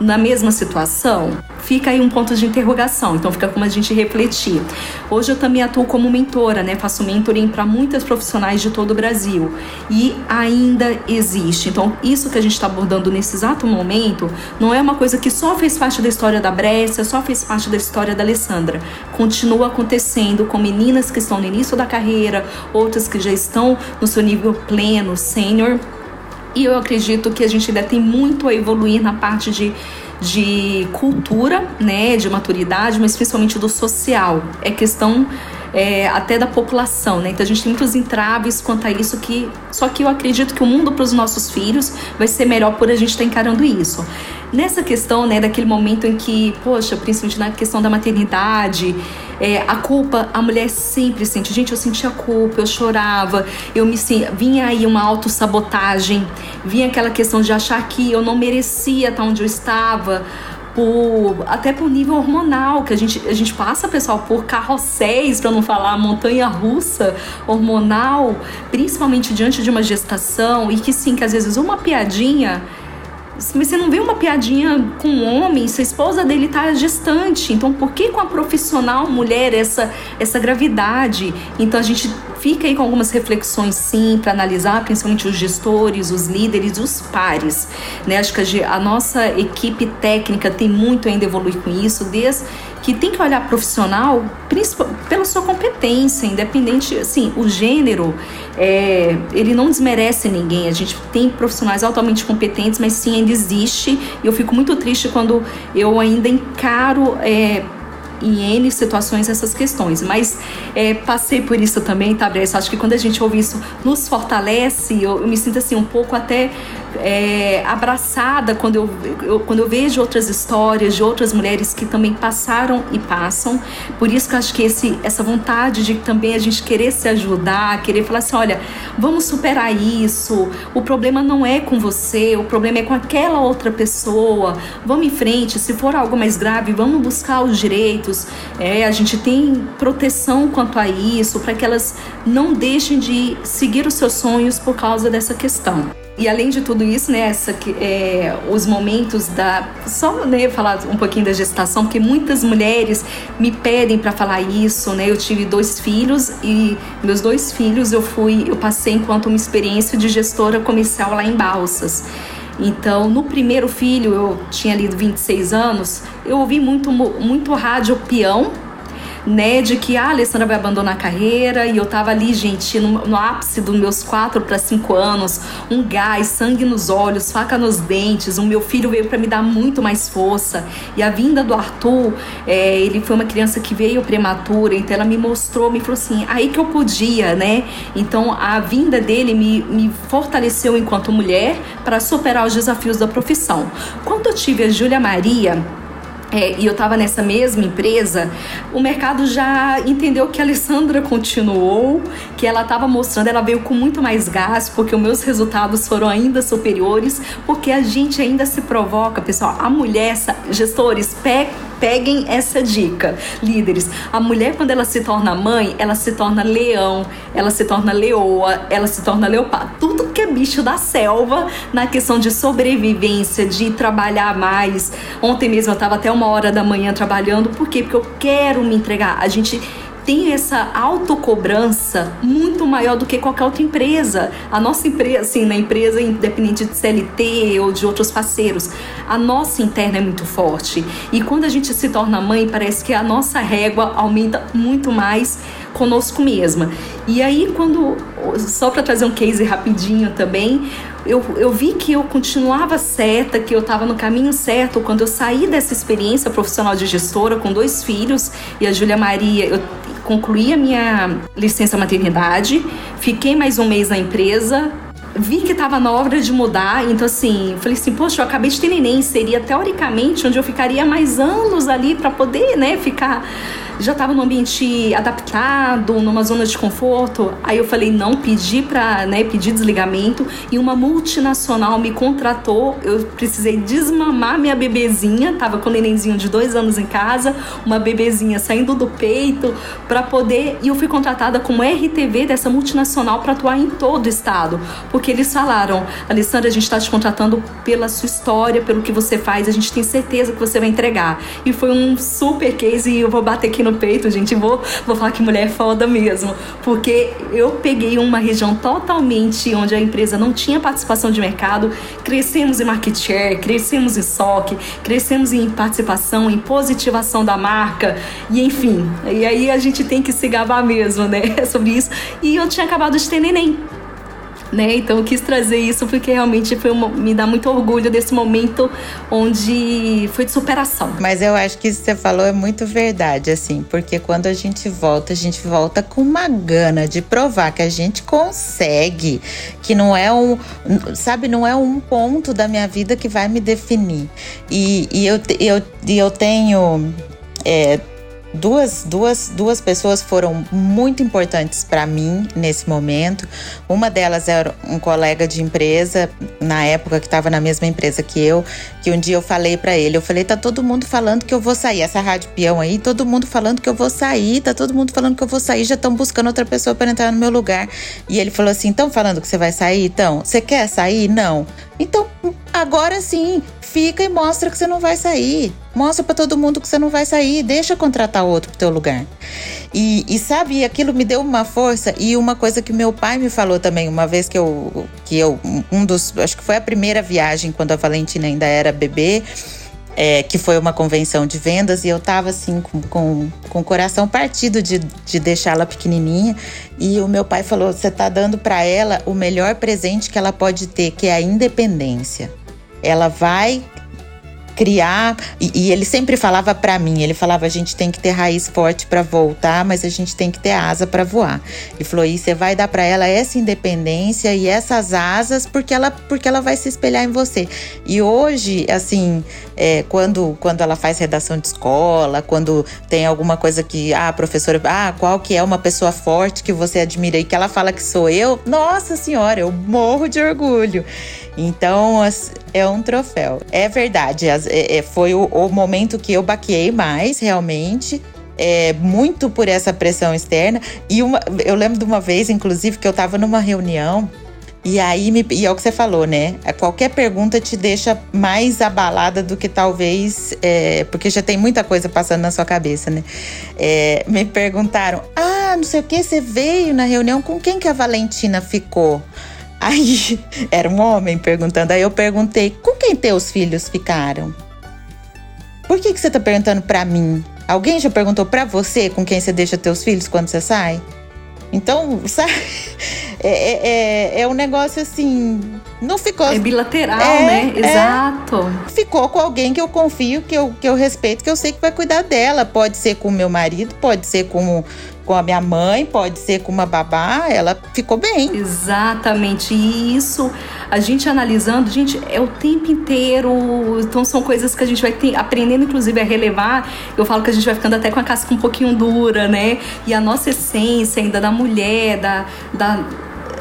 Na mesma situação? Fica aí um ponto de interrogação, então fica como a gente refletir. Hoje eu também atuo como mentora, né? Faço mentoring para muitas profissionais de todo o Brasil e ainda existe. Então, isso que a gente está abordando nesse exato momento não é uma coisa que só fez parte da história da Brécia, só fez parte da história da Alessandra. Continua acontecendo com meninas que estão no início da carreira, outras que já estão no seu nível pleno, sênior e eu acredito que a gente ainda tem muito a evoluir na parte de, de cultura, né, de maturidade, mas principalmente do social. É questão é, até da população, né? Então a gente tem muitos entraves quanto a isso que só que eu acredito que o mundo para os nossos filhos vai ser melhor por a gente estar tá encarando isso. Nessa questão, né, daquele momento em que, poxa, principalmente na questão da maternidade, é, a culpa, a mulher sempre sente. Gente, eu sentia culpa, eu chorava, eu me vinha aí uma autossabotagem, vinha aquela questão de achar que eu não merecia estar onde eu estava por até por nível hormonal, que a gente, a gente passa, pessoal, por carrosséis, para não falar montanha russa hormonal, principalmente diante de uma gestação, e que sim, que às vezes uma piadinha você não vê uma piadinha com um homem, se a esposa dele está distante. Então, por que com a profissional mulher essa, essa gravidade? Então, a gente fica aí com algumas reflexões, sim, para analisar, principalmente os gestores, os líderes, os pares. Né? Acho que a, a nossa equipe técnica tem muito ainda a evoluir com isso, desde que tem que olhar profissional pela sua competência, independente, assim, o gênero, é, ele não desmerece ninguém. A gente tem profissionais altamente competentes, mas sim ainda existe. E eu fico muito triste quando eu ainda encaro é, em N situações essas questões. Mas é, passei por isso também, tá, Bressa? Acho que quando a gente ouve isso, nos fortalece. Eu, eu me sinto assim um pouco até é, abraçada quando eu, eu, quando eu vejo outras histórias de outras mulheres que também passaram e passam. Por isso que eu acho que esse, essa vontade de também a gente querer se ajudar, querer falar assim: olha, vamos superar isso. O problema não é com você, o problema é com aquela outra pessoa. Vamos em frente. Se for algo mais grave, vamos buscar os É, a gente tem proteção quanto a isso, para que elas não deixem de seguir os seus sonhos por causa dessa questão. E além de tudo isso, né, essa, é, os momentos da. Só né, falar um pouquinho da gestação, porque muitas mulheres me pedem para falar isso, né? Eu tive dois filhos e meus dois filhos eu fui, eu passei enquanto uma experiência de gestora comercial lá em Balsas. Então, no primeiro filho, eu tinha lido 26 anos, eu ouvi muito, muito rádio peão, né, de que ah, a Alessandra vai abandonar a carreira e eu tava ali, gente, no, no ápice dos meus quatro para cinco anos, um gás, sangue nos olhos, faca nos dentes. O meu filho veio para me dar muito mais força e a vinda do Arthur, é, ele foi uma criança que veio prematura, então ela me mostrou, me falou assim, aí que eu podia, né? Então a vinda dele me, me fortaleceu enquanto mulher para superar os desafios da profissão. Quando eu tive a Júlia Maria é, e eu estava nessa mesma empresa, o mercado já entendeu que a Alessandra continuou, que ela estava mostrando, ela veio com muito mais gás, porque os meus resultados foram ainda superiores, porque a gente ainda se provoca, pessoal. A mulher, gestores, pe peguem essa dica, líderes. A mulher, quando ela se torna mãe, ela se torna leão, ela se torna leoa, ela se torna leopardo. Tudo que é bicho da selva na questão de sobrevivência, de trabalhar mais. Ontem mesmo eu estava até uma hora da manhã trabalhando. Por quê? Porque eu quero me entregar. A gente tem essa autocobrança muito maior do que qualquer outra empresa. A nossa empresa, assim, na empresa independente de CLT ou de outros parceiros, a nossa interna é muito forte. E quando a gente se torna mãe, parece que a nossa régua aumenta muito mais conosco mesma. E aí, quando, só para trazer um case rapidinho também, eu, eu vi que eu continuava certa, que eu estava no caminho certo. Quando eu saí dessa experiência profissional de gestora com dois filhos e a Júlia Maria, eu concluí a minha licença maternidade, fiquei mais um mês na empresa, vi que estava na hora de mudar, então assim, falei assim, poxa, eu acabei de ter neném, seria teoricamente onde eu ficaria mais anos ali para poder, né, ficar já estava no ambiente adaptado, numa zona de conforto. Aí eu falei, não, pedi para, né, pedir desligamento e uma multinacional me contratou. Eu precisei desmamar minha bebezinha, tava com um nenenzinho de dois anos em casa, uma bebezinha saindo do peito para poder. E eu fui contratada como RTV dessa multinacional para atuar em todo o estado, porque eles falaram, Alessandra, a gente está te contratando pela sua história, pelo que você faz, a gente tem certeza que você vai entregar. E foi um super case e eu vou bater aqui no peito, gente. Vou, vou falar que mulher é foda mesmo. Porque eu peguei uma região totalmente onde a empresa não tinha participação de mercado, crescemos em market share, crescemos em SOC, crescemos em participação, em positivação da marca, e enfim. E aí a gente tem que se gabar mesmo, né? Sobre isso. E eu tinha acabado de ter neném né? Então eu quis trazer isso porque realmente foi uma, me dá muito orgulho desse momento onde foi de superação. Mas eu acho que isso que você falou é muito verdade, assim, porque quando a gente volta, a gente volta com uma gana de provar que a gente consegue, que não é um, sabe, não é um ponto da minha vida que vai me definir. E, e eu, eu, eu tenho. É, Duas, duas, duas pessoas foram muito importantes para mim nesse momento. Uma delas era um colega de empresa, na época que estava na mesma empresa que eu, que um dia eu falei para ele, eu falei, tá todo mundo falando que eu vou sair, essa rádio peão aí, todo mundo falando que eu vou sair, tá todo mundo falando que eu vou sair, já estão buscando outra pessoa para entrar no meu lugar. E ele falou assim, estão falando que você vai sair? Então, você quer sair? Não. Então, agora sim, fica e mostra que você não vai sair. Mostra para todo mundo que você não vai sair. Deixa contratar outro pro teu lugar. E, e sabe, aquilo me deu uma força e uma coisa que meu pai me falou também uma vez que eu que eu um dos acho que foi a primeira viagem quando a Valentina ainda era bebê. É, que foi uma convenção de vendas, e eu tava assim, com, com, com o coração partido de, de deixá-la pequenininha. E o meu pai falou: Você tá dando para ela o melhor presente que ela pode ter, que é a independência. Ela vai criar. E, e ele sempre falava para mim, ele falava a gente tem que ter raiz forte para voltar, mas a gente tem que ter asa para voar. Ele falou: "E você vai dar para ela essa independência e essas asas porque ela porque ela vai se espelhar em você". E hoje, assim, é, quando quando ela faz redação de escola, quando tem alguma coisa que ah, professora, ah, qual que é uma pessoa forte que você admira e que ela fala que sou eu, nossa senhora, eu morro de orgulho. Então, é um troféu. É verdade, é, é, foi o, momento que eu baqueei mais, realmente. É, muito por essa pressão externa. E uma, eu lembro de uma vez, inclusive, que eu estava numa reunião e aí, me, e é o que você falou, né? Qualquer pergunta te deixa mais abalada do que talvez. É, porque já tem muita coisa passando na sua cabeça, né? É, me perguntaram: ah, não sei o que, você veio na reunião, com quem que a Valentina ficou? Aí era um homem perguntando. Aí eu perguntei: com quem teus filhos ficaram? Por que, que você tá perguntando para mim? Alguém já perguntou para você com quem você deixa teus filhos quando você sai? Então, sabe? É, é, é, é um negócio assim. Não ficou. É bilateral, é, né? É. Exato. Ficou com alguém que eu confio, que eu, que eu respeito, que eu sei que vai cuidar dela. Pode ser com o meu marido, pode ser com com a minha mãe, pode ser com uma babá, ela ficou bem. Exatamente. E isso, a gente analisando, gente, é o tempo inteiro. Então são coisas que a gente vai ter, aprendendo, inclusive, a relevar. Eu falo que a gente vai ficando até com a casca um pouquinho dura, né? E a nossa essência ainda da mulher, da, da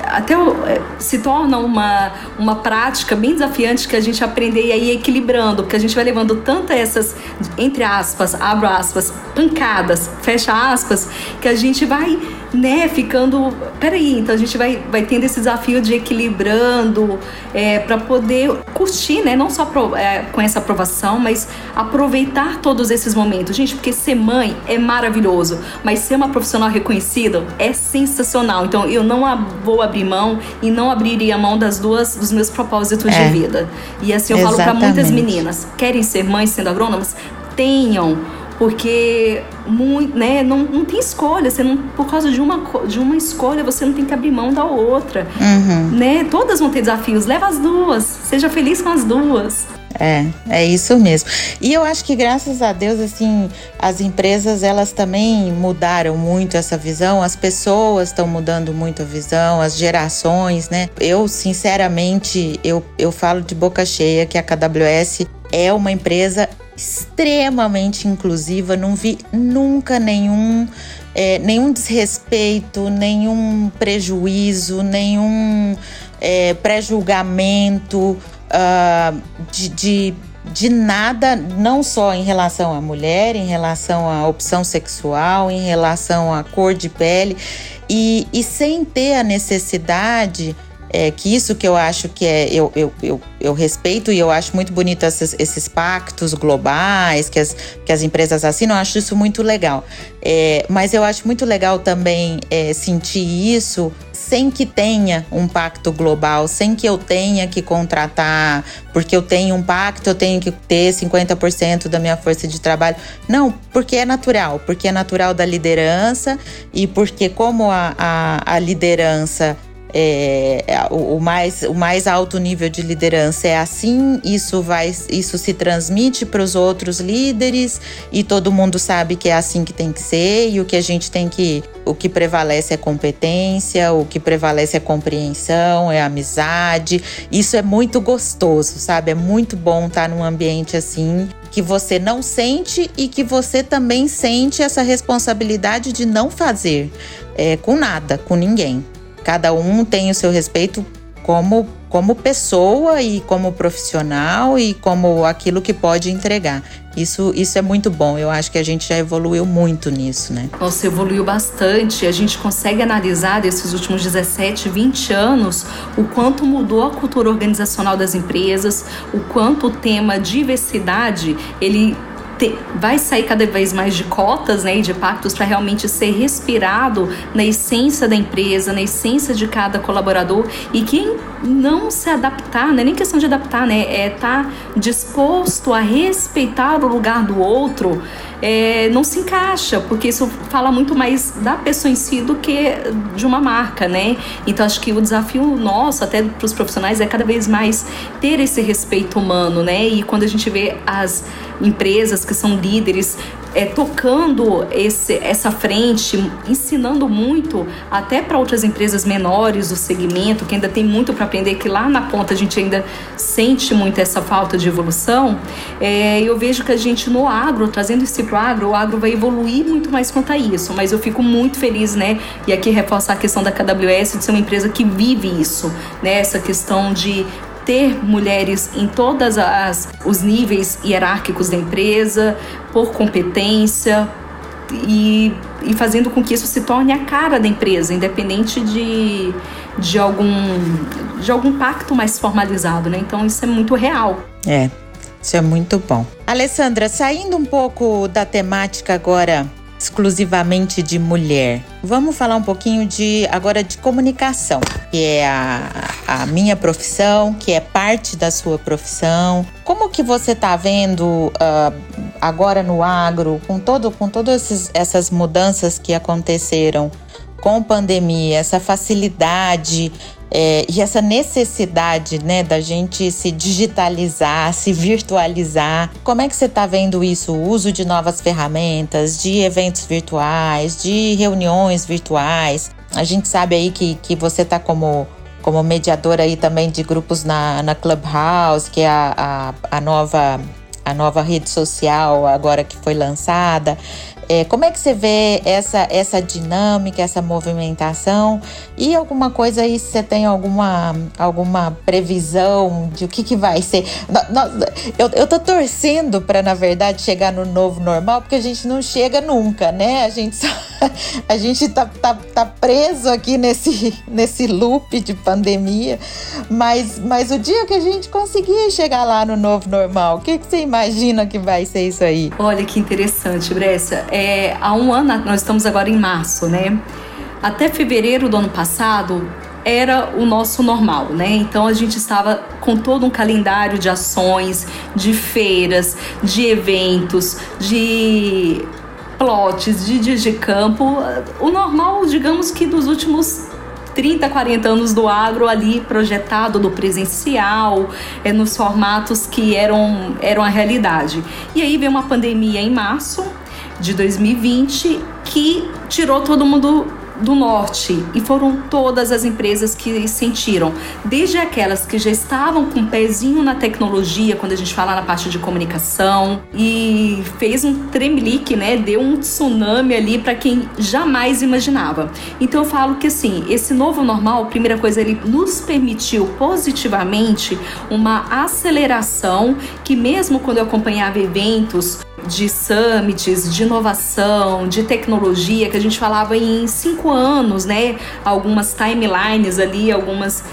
até é, se torna uma, uma prática bem desafiante que a gente aprender aí equilibrando, porque a gente vai levando tanto essas, entre aspas, abro aspas, pancadas, fecha aspas, que a gente vai né, ficando. Peraí, então a gente vai, vai tendo esse desafio de equilibrando é, para poder curtir, né? Não só pro, é, com essa aprovação, mas aproveitar todos esses momentos. Gente, porque ser mãe é maravilhoso, mas ser uma profissional reconhecida é sensacional. Então eu não vou abrir mão e não abriria mão das duas dos meus propósitos é. de vida. E assim eu Exatamente. falo para muitas meninas: querem ser mães sendo agrônomas? Tenham porque muito, né, não, não tem escolha, você não, por causa de uma, de uma escolha, você não tem que abrir mão da outra. Uhum. Né? Todas vão ter desafios, leva as duas, seja feliz com as duas. É, é isso mesmo. E eu acho que graças a Deus, assim, as empresas elas também mudaram muito essa visão, as pessoas estão mudando muito a visão, as gerações, né? Eu, sinceramente, eu, eu falo de boca cheia que a KWS é uma empresa extremamente inclusiva, não vi nunca nenhum, é, nenhum desrespeito, nenhum prejuízo, nenhum é, pré-julgamento uh, de, de, de nada, não só em relação à mulher, em relação à opção sexual, em relação à cor de pele, e, e sem ter a necessidade é, que isso que eu acho que é, eu, eu, eu, eu respeito e eu acho muito bonito esses, esses, pactos globais que as, que as empresas assinam, eu acho isso muito legal. É, mas eu acho muito legal também é, sentir isso sem que tenha um pacto global, sem que eu tenha que contratar, porque eu tenho um pacto, eu tenho que ter 50% da minha força de trabalho. Não, porque é natural, porque é natural da liderança e porque, como a, a, a liderança é, é, o, o, mais, o mais alto nível de liderança é assim, isso vai, isso se transmite para os outros líderes e todo mundo sabe que é assim que tem que ser e o que a gente tem que, o que prevalece é competência, o que prevalece é compreensão, é amizade. Isso é muito gostoso, sabe? É muito bom estar num ambiente assim que você não sente e que você também sente essa responsabilidade de não fazer é, com nada, com ninguém. Cada um tem o seu respeito como, como pessoa e como profissional e como aquilo que pode entregar. Isso, isso é muito bom. Eu acho que a gente já evoluiu muito nisso, né? Nossa, evoluiu bastante. A gente consegue analisar desses últimos 17, 20 anos o quanto mudou a cultura organizacional das empresas, o quanto o tema diversidade ele ter, vai sair cada vez mais de cotas né, e de pactos para realmente ser respirado na essência da empresa, na essência de cada colaborador. E quem não se adaptar, não é nem questão de adaptar, né? É estar tá disposto a respeitar o lugar do outro é, não se encaixa, porque isso fala muito mais da pessoa em si do que de uma marca, né? Então acho que o desafio nosso, até para os profissionais, é cada vez mais ter esse respeito humano, né? E quando a gente vê as empresas que são líderes é, tocando esse, essa frente, ensinando muito até para outras empresas menores do segmento, que ainda tem muito para aprender, que lá na ponta a gente ainda sente muito essa falta de evolução. É, eu vejo que a gente no agro, trazendo isso para o agro, o agro vai evoluir muito mais quanto a isso. Mas eu fico muito feliz, né? E aqui reforçar a questão da KWS de ser uma empresa que vive isso, né? Essa questão de ter mulheres em todas as os níveis hierárquicos da empresa, por competência e, e fazendo com que isso se torne a cara da empresa, independente de, de algum de algum pacto mais formalizado, né? Então isso é muito real. É. Isso é muito bom. Alessandra, saindo um pouco da temática agora exclusivamente de mulher. Vamos falar um pouquinho de agora de comunicação, que é a, a minha profissão, que é parte da sua profissão. Como que você está vendo uh, agora no agro, com todo com todas essas mudanças que aconteceram com pandemia, essa facilidade é, e essa necessidade né, da gente se digitalizar, se virtualizar. Como é que você está vendo isso? O uso de novas ferramentas, de eventos virtuais, de reuniões virtuais. A gente sabe aí que, que você está como, como mediadora aí também de grupos na, na Clubhouse, que é a, a, a nova a nova rede social agora que foi lançada. É, como é que você vê essa, essa dinâmica, essa movimentação? E alguma coisa aí, se você tem alguma, alguma previsão de o que, que vai ser? Eu, eu tô torcendo para, na verdade, chegar no novo normal, porque a gente não chega nunca, né? A gente, só, a gente tá, tá, tá preso aqui nesse, nesse loop de pandemia. Mas, mas o dia que a gente conseguir chegar lá no novo normal, o que, que você imagina que vai ser isso aí? Olha que interessante, Brescia é, há um ano, nós estamos agora em março, né? Até fevereiro do ano passado, era o nosso normal, né? Então a gente estava com todo um calendário de ações, de feiras, de eventos, de plots, de dias de campo, o normal, digamos que dos últimos 30, 40 anos do agro ali projetado do presencial, é, nos formatos que eram, eram a realidade. E aí veio uma pandemia em março de 2020 que tirou todo mundo do norte e foram todas as empresas que sentiram, desde aquelas que já estavam com um pezinho na tecnologia, quando a gente fala na parte de comunicação, e fez um tremelique, né? Deu um tsunami ali para quem jamais imaginava. Então eu falo que assim, esse novo normal, primeira coisa, ele nos permitiu positivamente uma aceleração que mesmo quando eu acompanhava eventos de summits, de inovação, de tecnologia, que a gente falava em cinco anos, né? Algumas timelines ali, algumas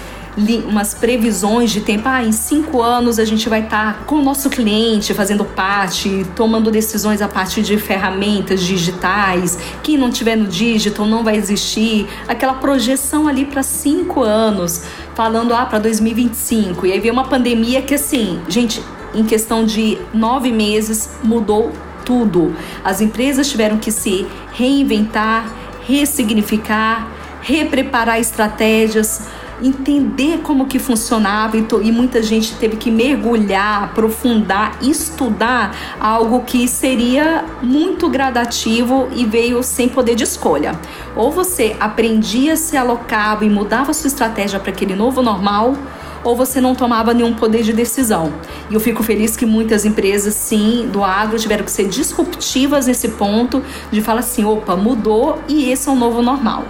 umas previsões de tempo. Ah, em cinco anos a gente vai estar tá com o nosso cliente fazendo parte, tomando decisões a partir de ferramentas digitais. Quem não tiver no digital não vai existir. Aquela projeção ali para cinco anos, falando ah para 2025. E aí veio uma pandemia que assim, gente, em questão de nove meses, mudou tudo. As empresas tiveram que se reinventar, ressignificar, repreparar estratégias, entender como que funcionava e, e muita gente teve que mergulhar, aprofundar, estudar algo que seria muito gradativo e veio sem poder de escolha. Ou você aprendia, se alocava e mudava sua estratégia para aquele novo normal, ou você não tomava nenhum poder de decisão. E eu fico feliz que muitas empresas, sim, do agro tiveram que ser disruptivas nesse ponto de falar assim: opa, mudou e esse é o novo normal.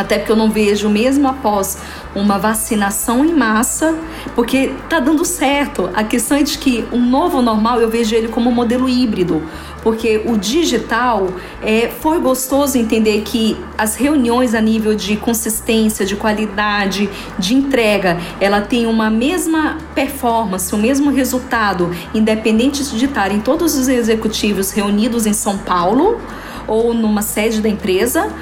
Até porque eu não vejo, mesmo após uma vacinação em massa, porque tá dando certo. A questão é de que um novo normal eu vejo ele como um modelo híbrido, porque o digital é, foi gostoso entender que as reuniões a nível de consistência, de qualidade, de entrega, ela tem uma mesma performance, o mesmo resultado, independente de estarem todos os executivos reunidos em São Paulo ou numa sede da empresa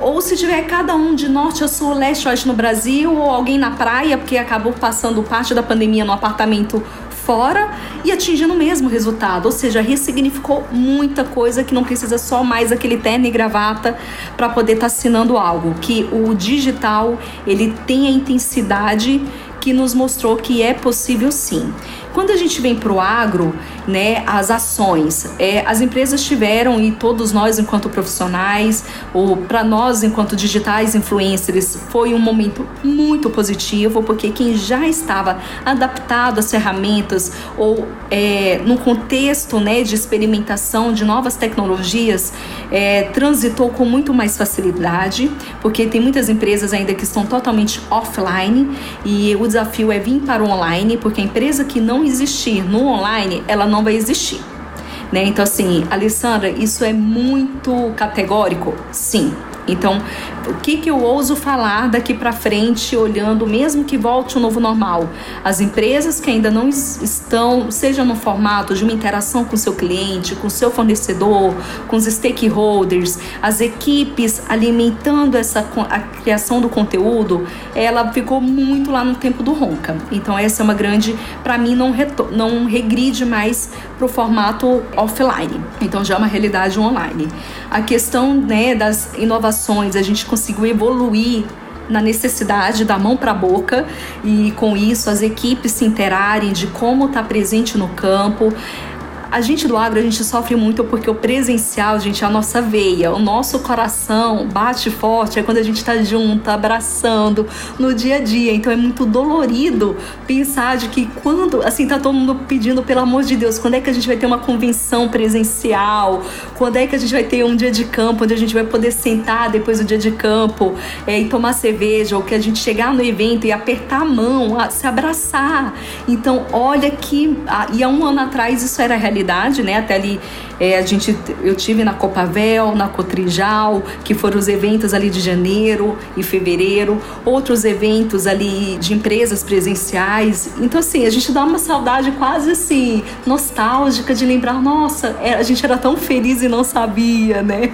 ou se tiver cada um de norte a sul, leste a oeste no Brasil, ou alguém na praia, porque acabou passando parte da pandemia no apartamento fora e atingindo o mesmo resultado, ou seja, ressignificou muita coisa que não precisa só mais aquele terno e gravata para poder estar tá assinando algo, que o digital ele tem a intensidade que nos mostrou que é possível sim. Quando a gente vem para o agro, né, as ações, é, as empresas tiveram e todos nós enquanto profissionais ou para nós enquanto digitais influencers foi um momento muito positivo porque quem já estava adaptado às ferramentas ou é, no contexto né, de experimentação de novas tecnologias é, transitou com muito mais facilidade porque tem muitas empresas ainda que estão totalmente offline e o desafio é vir para o online porque a empresa que não existir no online, ela não vai existir. Né? Então, assim, Alessandra, isso é muito categórico? Sim. Então, o que, que eu ouso falar daqui para frente, olhando, mesmo que volte o novo normal? As empresas que ainda não estão, seja no formato de uma interação com seu cliente, com seu fornecedor, com os stakeholders, as equipes alimentando essa a criação do conteúdo, ela ficou muito lá no tempo do Ronca. Então, essa é uma grande, para mim, não, não regride mais para o formato offline. Então, já é uma realidade online. A questão né, das inovações, a gente conseguiu evoluir na necessidade da mão para a boca e com isso as equipes se interarem de como está presente no campo, a gente do agro, a gente sofre muito porque o presencial, gente, é a nossa veia, o nosso coração bate forte é quando a gente está junto, abraçando no dia a dia. Então é muito dolorido pensar de que quando, assim, tá todo mundo pedindo, pelo amor de Deus, quando é que a gente vai ter uma convenção presencial? Quando é que a gente vai ter um dia de campo onde a gente vai poder sentar depois do dia de campo é, e tomar cerveja, ou que a gente chegar no evento e apertar a mão, a, se abraçar. Então, olha que. e há um ano atrás isso era realidade realidade, né? Até ali é, a gente, eu tive na Copavel, na Cotrijal, que foram os eventos ali de janeiro e fevereiro, outros eventos ali de empresas presenciais. Então assim, a gente dá uma saudade quase assim nostálgica de lembrar, nossa, é, a gente era tão feliz e não sabia, né?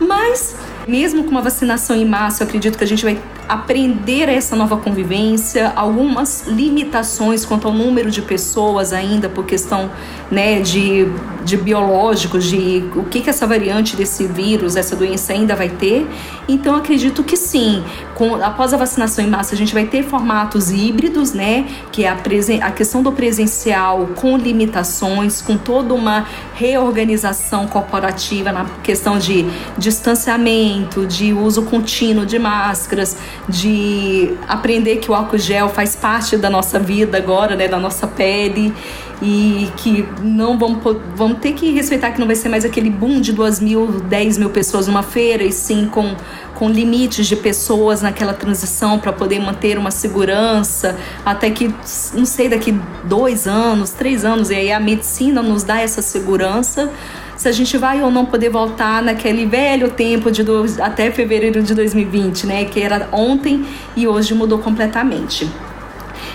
Mas mesmo com uma vacinação em massa, eu acredito que a gente vai aprender essa nova convivência, algumas limitações quanto ao número de pessoas ainda por questão né, de, de biológicos, de o que, que essa variante desse vírus, essa doença ainda vai ter. Então acredito que sim, com, após a vacinação em massa a gente vai ter formatos híbridos, né, que é a, presen a questão do presencial com limitações, com toda uma reorganização corporativa na questão de distanciamento, de uso contínuo de máscaras, de aprender que o álcool gel faz parte da nossa vida agora, né, da nossa pele e que não vamos, vamos ter que respeitar que não vai ser mais aquele boom de duas mil, dez mil pessoas numa feira e sim com, com limites de pessoas naquela transição para poder manter uma segurança até que, não sei, daqui dois anos, três anos, e aí a medicina nos dá essa segurança se a gente vai ou não poder voltar naquele velho tempo de do, até fevereiro de 2020, né? Que era ontem e hoje mudou completamente.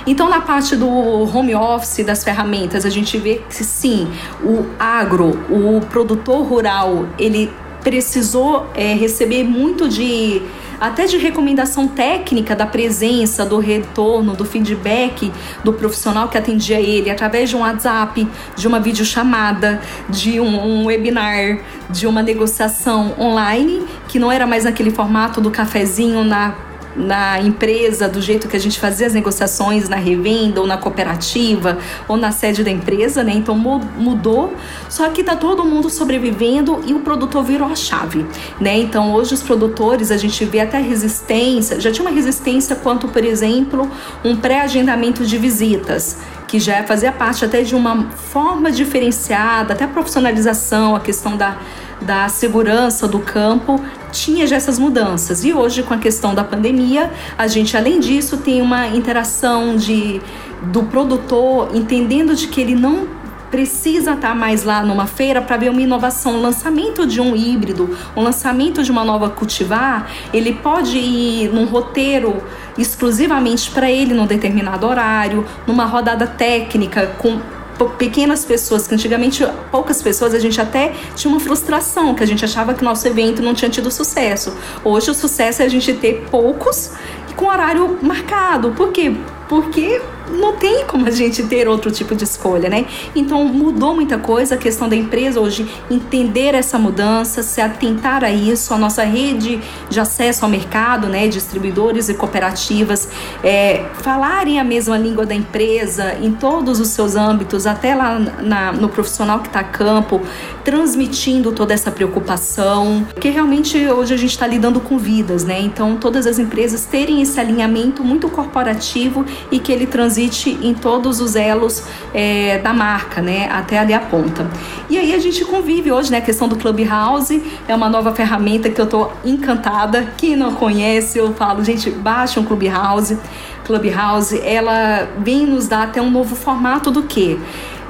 Então, na parte do home office, das ferramentas, a gente vê que sim, o agro, o produtor rural, ele precisou é, receber muito de até de recomendação técnica da presença, do retorno, do feedback do profissional que atendia ele através de um WhatsApp, de uma videochamada, de um, um webinar, de uma negociação online, que não era mais naquele formato do cafezinho na na empresa, do jeito que a gente fazia as negociações na revenda ou na cooperativa ou na sede da empresa, né? Então mudou. Só que tá todo mundo sobrevivendo e o produtor virou a chave, né? Então hoje os produtores a gente vê até resistência, já tinha uma resistência quanto, por exemplo, um pré-agendamento de visitas que já fazia parte até de uma forma diferenciada, até a profissionalização, a questão da, da segurança do campo, tinha já essas mudanças. E hoje, com a questão da pandemia, a gente, além disso, tem uma interação de, do produtor entendendo de que ele não precisa estar mais lá numa feira para ver uma inovação, um lançamento de um híbrido, um lançamento de uma nova cultivar, ele pode ir num roteiro exclusivamente para ele num determinado horário, numa rodada técnica com pequenas pessoas, que antigamente poucas pessoas, a gente até tinha uma frustração, que a gente achava que nosso evento não tinha tido sucesso. Hoje o sucesso é a gente ter poucos com horário marcado. Por quê? Porque não tem como a gente ter outro tipo de escolha, né? Então mudou muita coisa, a questão da empresa hoje entender essa mudança, se atentar a isso, a nossa rede de acesso ao mercado, né, distribuidores e cooperativas, é, falarem a mesma língua da empresa em todos os seus âmbitos, até lá na, no profissional que está a campo, transmitindo toda essa preocupação, porque realmente hoje a gente está lidando com vidas, né? Então todas as empresas terem esse alinhamento muito corporativo e que ele transite transite em todos os elos é, da marca, né? Até ali a ponta. E aí a gente convive hoje, né? A questão do Clubhouse é uma nova ferramenta que eu tô encantada. Quem não conhece, eu falo, gente, baixa um Clubhouse. Clubhouse, ela vem nos dar até um novo formato do que?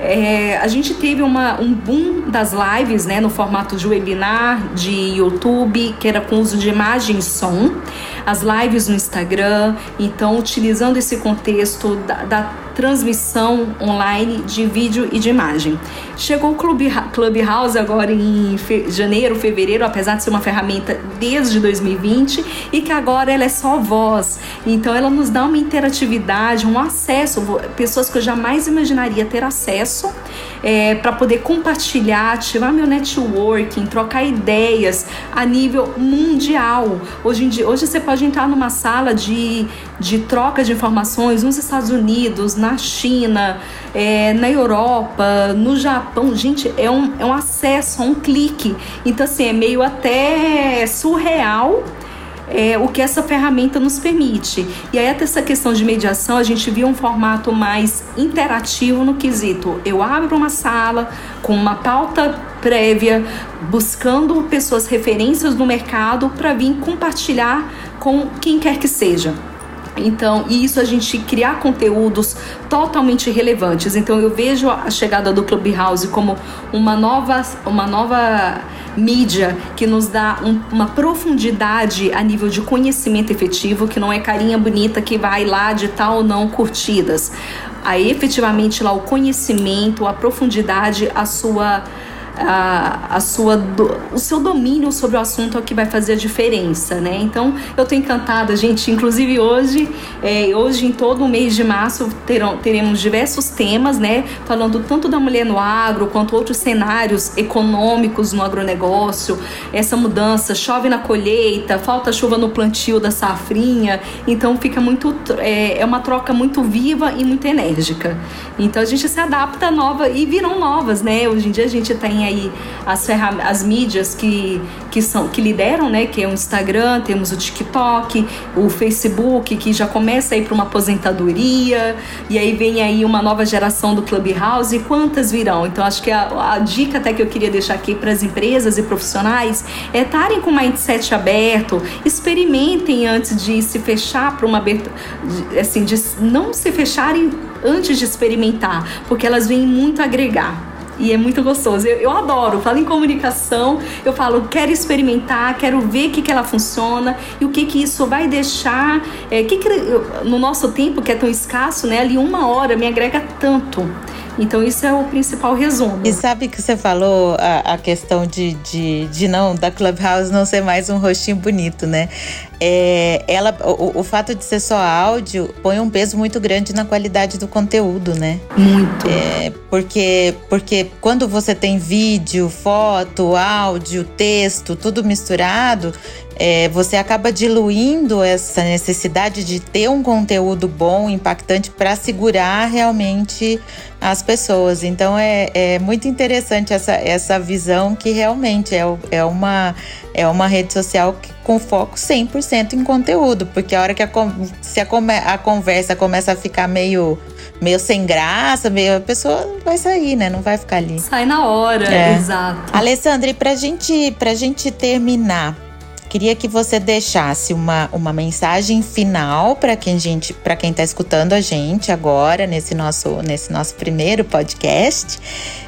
É, a gente teve uma, um boom das lives, né, no formato de webinar, de YouTube, que era com uso de imagem e som, as lives no Instagram, então utilizando esse contexto da, da transmissão online de vídeo e de imagem. Chegou o Clubhouse agora em fe janeiro, fevereiro, apesar de ser uma ferramenta desde 2020 e que agora ela é só voz. Então ela nos dá uma interatividade, um acesso, pessoas que eu jamais imaginaria ter acesso é, para poder compartilhar, ativar meu networking, trocar ideias a nível mundial. Hoje, em dia, hoje você pode entrar numa sala de, de troca de informações nos Estados Unidos, na China, é, na Europa, no Japão. Gente, é um, é um acesso a um clique. Então, assim, é meio até surreal é, o que essa ferramenta nos permite. E aí, até essa questão de mediação, a gente viu um formato mais interativo no quesito. Eu abro uma sala com uma pauta prévia, buscando pessoas referências no mercado para vir compartilhar com quem quer que seja. Então, e isso a gente criar conteúdos totalmente relevantes. Então, eu vejo a chegada do Clubhouse como uma nova, uma nova mídia que nos dá um, uma profundidade a nível de conhecimento efetivo, que não é carinha bonita que vai lá de tal ou não curtidas. Aí, efetivamente, lá o conhecimento, a profundidade, a sua a, a sua, do, o seu domínio sobre o assunto é o que vai fazer a diferença, né? Então, eu tô encantada, gente. Inclusive hoje, é, hoje em todo o mês de março terão, teremos diversos temas, né? Falando tanto da mulher no agro quanto outros cenários econômicos no agronegócio, essa mudança, chove na colheita, falta chuva no plantio da safrinha, então fica muito é, é uma troca muito viva e muito enérgica. Então a gente se adapta nova e viram novas, né? Hoje em dia a gente tem aí as as mídias que, que são que lideram, né? Que é o Instagram, temos o TikTok, o Facebook que já começa a ir para uma aposentadoria e aí vem aí uma nova geração do Clubhouse e quantas virão? Então acho que a, a dica até que eu queria deixar aqui para as empresas e profissionais é estarem com o mindset aberto, experimentem antes de se fechar para uma abertura, assim, de não se fecharem antes de experimentar, porque elas vêm muito agregar. E é muito gostoso. Eu, eu adoro. Falo em comunicação, eu falo, quero experimentar, quero ver o que, que ela funciona e o que, que isso vai deixar. É, que, que no nosso tempo, que é tão escasso, né? Ali uma hora me agrega tanto. Então, isso é o principal resumo. E sabe que você falou a, a questão de, de, de não, da Clubhouse não ser mais um rostinho bonito, né? É, ela, o, o, fato de ser só áudio põe um peso muito grande na qualidade do conteúdo, né? Muito. É, porque, porque quando você tem vídeo, foto, áudio, texto, tudo misturado, é, você acaba diluindo essa necessidade de ter um conteúdo bom, impactante, para segurar realmente as pessoas. Então é, é muito interessante essa, essa visão que realmente é, é, uma, é uma rede social que, com foco 100% em conteúdo, porque a hora que a, se a, a conversa começa a ficar meio meio sem graça, meio, a pessoa vai sair, né? Não vai ficar ali. Sai na hora, é. exato. Alessandra, e pra gente, pra gente terminar, Queria que você deixasse uma, uma mensagem final para quem gente, para quem está escutando a gente agora nesse nosso nesse nosso primeiro podcast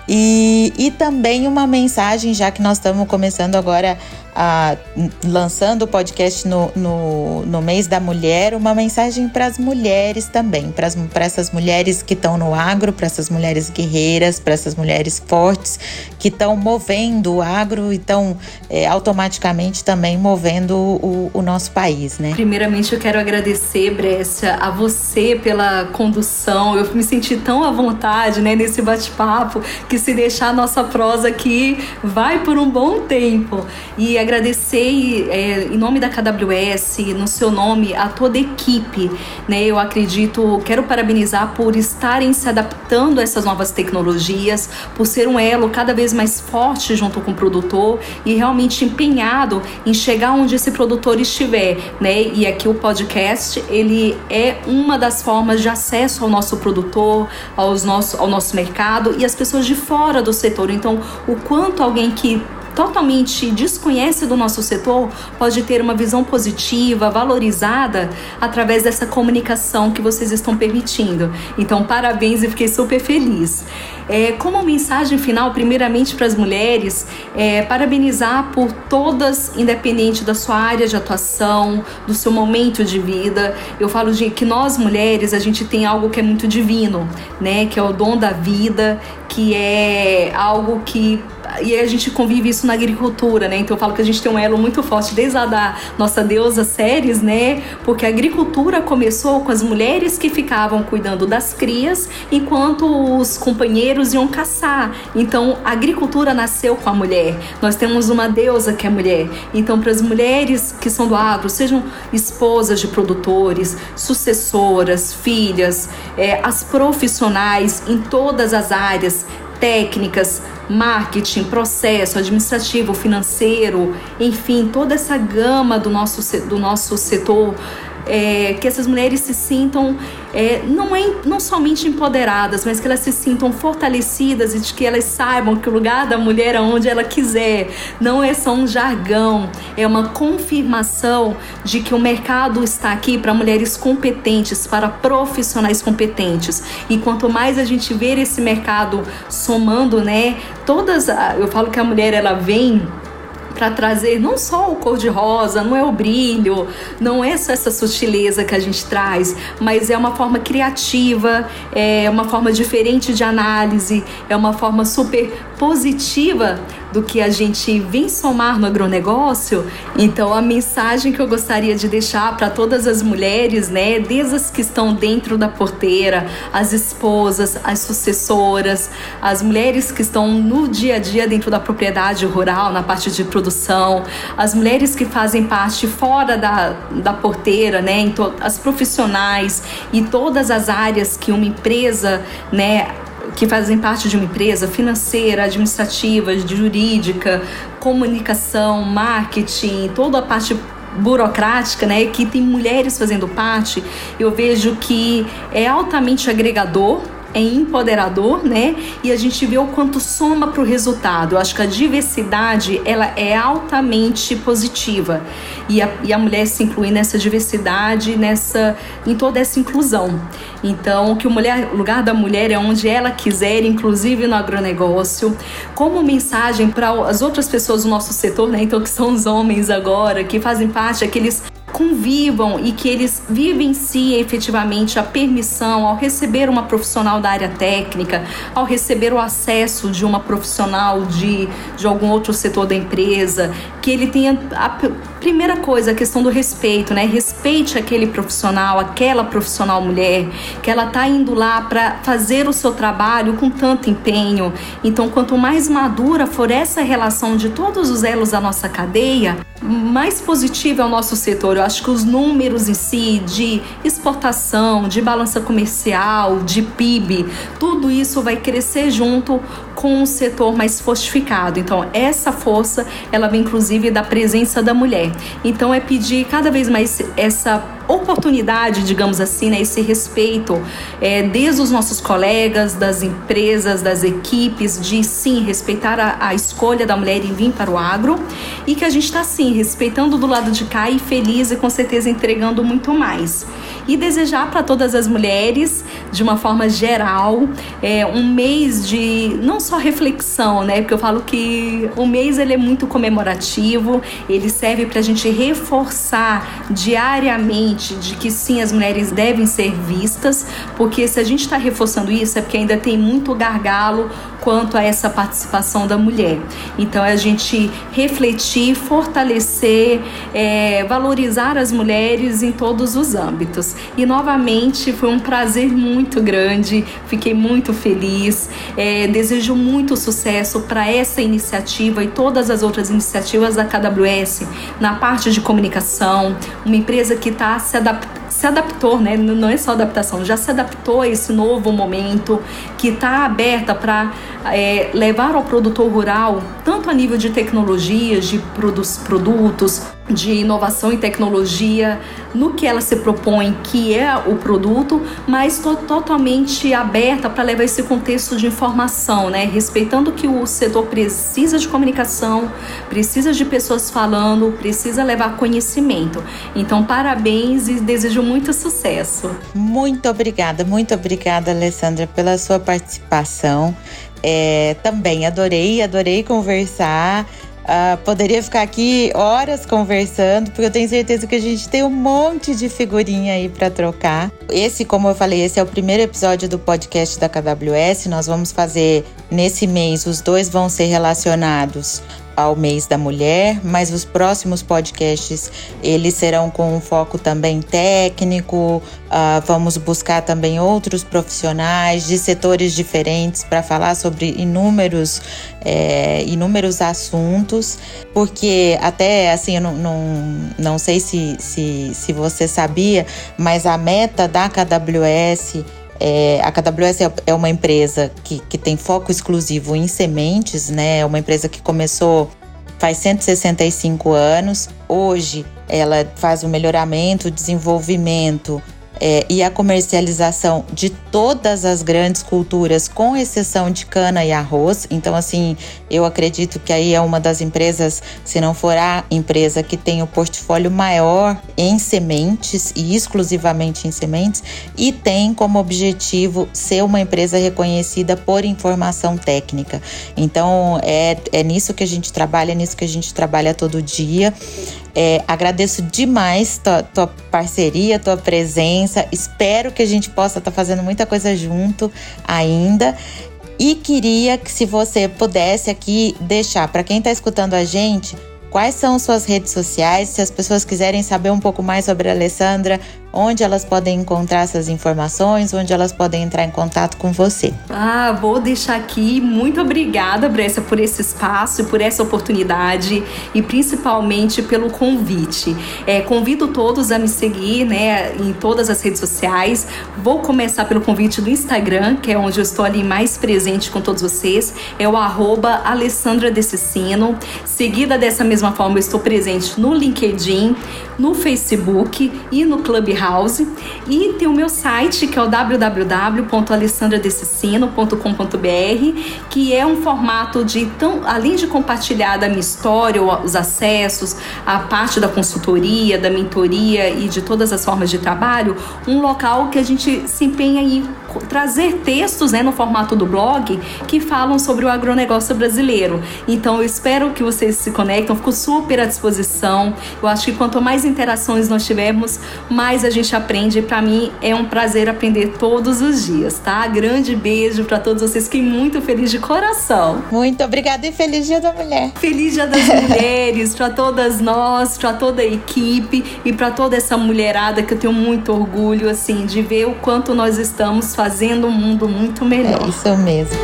e, e também uma mensagem já que nós estamos começando agora a, lançando o podcast no, no, no, mês da mulher, uma mensagem para as mulheres também, para essas mulheres que estão no agro, para essas mulheres guerreiras, para essas mulheres fortes que estão movendo o agro e estão é, automaticamente também movendo o, o, nosso país, né? Primeiramente, eu quero agradecer, Brescia, a você pela condução. Eu me senti tão à vontade né, nesse bate-papo que se deixar a nossa prosa aqui vai por um bom tempo. E agradecer é, em nome da KWS, no seu nome, a toda a equipe. Né? Eu acredito, quero parabenizar por estarem se adaptando a essas novas tecnologias, por ser um elo cada vez mais forte junto com o produtor e realmente empenhado em chegar onde esse produtor estiver. Né? E aqui o podcast, ele é uma das formas de acesso ao nosso produtor, aos nosso, ao nosso mercado e as pessoas de fora do setor. Então, o quanto alguém que totalmente desconhece do nosso setor pode ter uma visão positiva, valorizada através dessa comunicação que vocês estão permitindo. Então, parabéns e fiquei super feliz. É, como mensagem final, primeiramente para as mulheres, é, parabenizar por todas, independente da sua área de atuação, do seu momento de vida. Eu falo de que nós mulheres a gente tem algo que é muito divino, né? Que é o dom da vida, que é algo que e a gente convive isso na agricultura, né? Então eu falo que a gente tem um elo muito forte desde a da nossa deusa Ceres, né? Porque a agricultura começou com as mulheres que ficavam cuidando das crias enquanto os companheiros iam caçar. Então a agricultura nasceu com a mulher. Nós temos uma deusa que é mulher. Então para as mulheres que são do agro, sejam esposas de produtores, sucessoras, filhas, é, as profissionais em todas as áreas técnicas, marketing, processo administrativo, financeiro, enfim, toda essa gama do nosso, do nosso setor é, que essas mulheres se sintam é, não, é, não somente empoderadas, mas que elas se sintam fortalecidas e de que elas saibam que o lugar da mulher é onde ela quiser. Não é só um jargão, é uma confirmação de que o mercado está aqui para mulheres competentes, para profissionais competentes. E quanto mais a gente ver esse mercado somando, né, todas, eu falo que a mulher ela vem para trazer não só o cor-de-rosa, não é o brilho, não é só essa sutileza que a gente traz, mas é uma forma criativa, é uma forma diferente de análise, é uma forma super positiva do que a gente vem somar no agronegócio. Então, a mensagem que eu gostaria de deixar para todas as mulheres, né, desde as que estão dentro da porteira, as esposas, as sucessoras, as mulheres que estão no dia a dia dentro da propriedade rural, na parte de produção, as mulheres que fazem parte fora da, da porteira, né, as profissionais e todas as áreas que uma empresa, né, que fazem parte de uma empresa financeira, administrativa, jurídica, comunicação, marketing, toda a parte burocrática, né, que tem mulheres fazendo parte, eu vejo que é altamente agregador é empoderador, né? E a gente vê o quanto soma para o resultado. Eu acho que a diversidade ela é altamente positiva e a, e a mulher se inclui nessa diversidade, nessa em toda essa inclusão. Então, que o mulher, lugar da mulher é onde ela quiser, inclusive no agronegócio, como mensagem para as outras pessoas do nosso setor, né? Então, que são os homens agora, que fazem parte aqueles convivam e que eles vivenciem efetivamente a permissão ao receber uma profissional da área técnica, ao receber o acesso de uma profissional de, de algum outro setor da empresa, que ele tenha a primeira coisa, a questão do respeito, né? Respeite aquele profissional, aquela profissional mulher, que ela tá indo lá para fazer o seu trabalho com tanto empenho. Então, quanto mais madura for essa relação de todos os elos da nossa cadeia, mais positivo é o nosso setor. Eu acho que os números em si de exportação, de balança comercial, de PIB, tudo isso vai crescer junto com um setor mais fortificado. Então, essa força, ela vem inclusive da presença da mulher. Então, é pedir cada vez mais essa oportunidade, digamos assim, né, esse respeito é, desde os nossos colegas, das empresas, das equipes, de sim respeitar a, a escolha da mulher em vir para o agro e que a gente está sim respeitando do lado de cá e feliz e com certeza entregando muito mais. E desejar para todas as mulheres, de uma forma geral, é, um mês de não só reflexão, né? Porque eu falo que o mês ele é muito comemorativo, ele serve para a gente reforçar diariamente de que sim, as mulheres devem ser vistas, porque se a gente está reforçando isso é porque ainda tem muito gargalo quanto a essa participação da mulher. Então, é a gente refletir, fortalecer, é, valorizar as mulheres em todos os âmbitos. E novamente foi um prazer muito grande, fiquei muito feliz, é, desejo muito sucesso para essa iniciativa e todas as outras iniciativas da KWS na parte de comunicação, uma empresa que está se adaptando se adaptou, né? Não é só adaptação, já se adaptou a esse novo momento, que está aberta para é, levar ao produtor rural, tanto a nível de tecnologias, de produtos, de inovação e tecnologia, no que ela se propõe, que é o produto, mas tô totalmente aberta para levar esse contexto de informação, né? Respeitando que o setor precisa de comunicação, precisa de pessoas falando, precisa levar conhecimento. Então, parabéns e desejo muito sucesso. Muito obrigada, muito obrigada, Alessandra, pela sua participação. É, também adorei, adorei conversar. Uh, poderia ficar aqui horas conversando, porque eu tenho certeza que a gente tem um monte de figurinha aí para trocar. Esse, como eu falei, esse é o primeiro episódio do podcast da KWS. Nós vamos fazer nesse mês, os dois vão ser relacionados ao mês da mulher, mas os próximos podcasts eles serão com um foco também técnico. Uh, vamos buscar também outros profissionais de setores diferentes para falar sobre inúmeros, é, inúmeros assuntos, porque até assim eu não, não, não sei se, se, se você sabia, mas a meta da KWS é, a KWS é, é uma empresa que, que tem foco exclusivo em sementes, né? É uma empresa que começou faz 165 anos. Hoje ela faz o melhoramento, o desenvolvimento é, e a comercialização de todas as grandes culturas, com exceção de cana e arroz. Então, assim, eu acredito que aí é uma das empresas, se não for a empresa que tem o portfólio maior em sementes e exclusivamente em sementes, e tem como objetivo ser uma empresa reconhecida por informação técnica. Então, é, é nisso que a gente trabalha, é nisso que a gente trabalha todo dia. É, agradeço demais tua, tua, parceria, tua presença. Espero que a gente possa estar tá fazendo muita coisa junto ainda. E queria que, se você pudesse aqui deixar para quem está escutando a gente, quais são suas redes sociais, se as pessoas quiserem saber um pouco mais sobre a Alessandra, onde elas podem encontrar essas informações, onde elas podem entrar em contato com você. Ah, vou deixar aqui. Muito obrigada, Bressa, por esse espaço e por essa oportunidade e principalmente pelo convite. É, convido todos a me seguir né, em todas as redes sociais. Vou começar pelo convite do Instagram, que é onde eu estou ali mais presente com todos vocês. É o arroba Alessandra Decicino. Seguida dessa mesma forma, eu estou presente no LinkedIn, no Facebook e no Clubhouse House. E tem o meu site, que é o www.alessandradecicino.com.br, que é um formato de, tão, além de compartilhar da minha história, os acessos, a parte da consultoria, da mentoria e de todas as formas de trabalho, um local que a gente se empenha em trazer textos né, no formato do blog que falam sobre o agronegócio brasileiro. Então eu espero que vocês se conectem, fico super à disposição. Eu acho que quanto mais interações nós tivermos, mais a gente aprende. Para mim é um prazer aprender todos os dias, tá? Grande beijo para todos vocês, fiquei muito feliz de coração. Muito obrigada e feliz Dia da Mulher. Feliz Dia das Mulheres para todas nós, para toda a equipe e para toda essa mulherada que eu tenho muito orgulho assim de ver o quanto nós estamos fazendo fazendo um mundo muito melhor. É isso mesmo.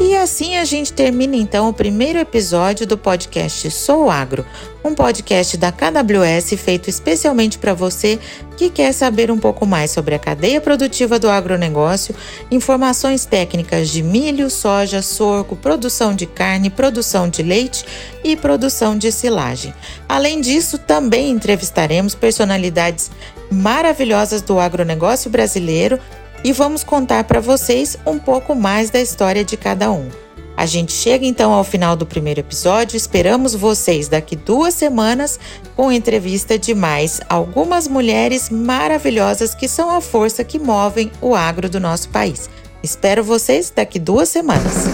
E assim a gente termina então o primeiro episódio do podcast Sou Agro, um podcast da KWS feito especialmente para você que quer saber um pouco mais sobre a cadeia produtiva do agronegócio, informações técnicas de milho, soja, sorgo, produção de carne, produção de leite e produção de silagem. Além disso, também entrevistaremos personalidades maravilhosas do agronegócio brasileiro e vamos contar para vocês um pouco mais da história de cada um. A gente chega então ao final do primeiro episódio. Esperamos vocês daqui duas semanas com entrevista de mais algumas mulheres maravilhosas que são a força que movem o agro do nosso país. Espero vocês daqui duas semanas.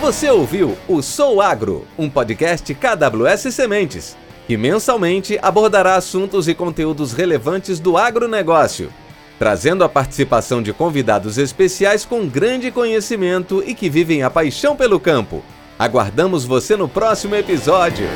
Você ouviu o Sou Agro, um podcast KWS Sementes que mensalmente abordará assuntos e conteúdos relevantes do agronegócio, trazendo a participação de convidados especiais com grande conhecimento e que vivem a paixão pelo campo. Aguardamos você no próximo episódio!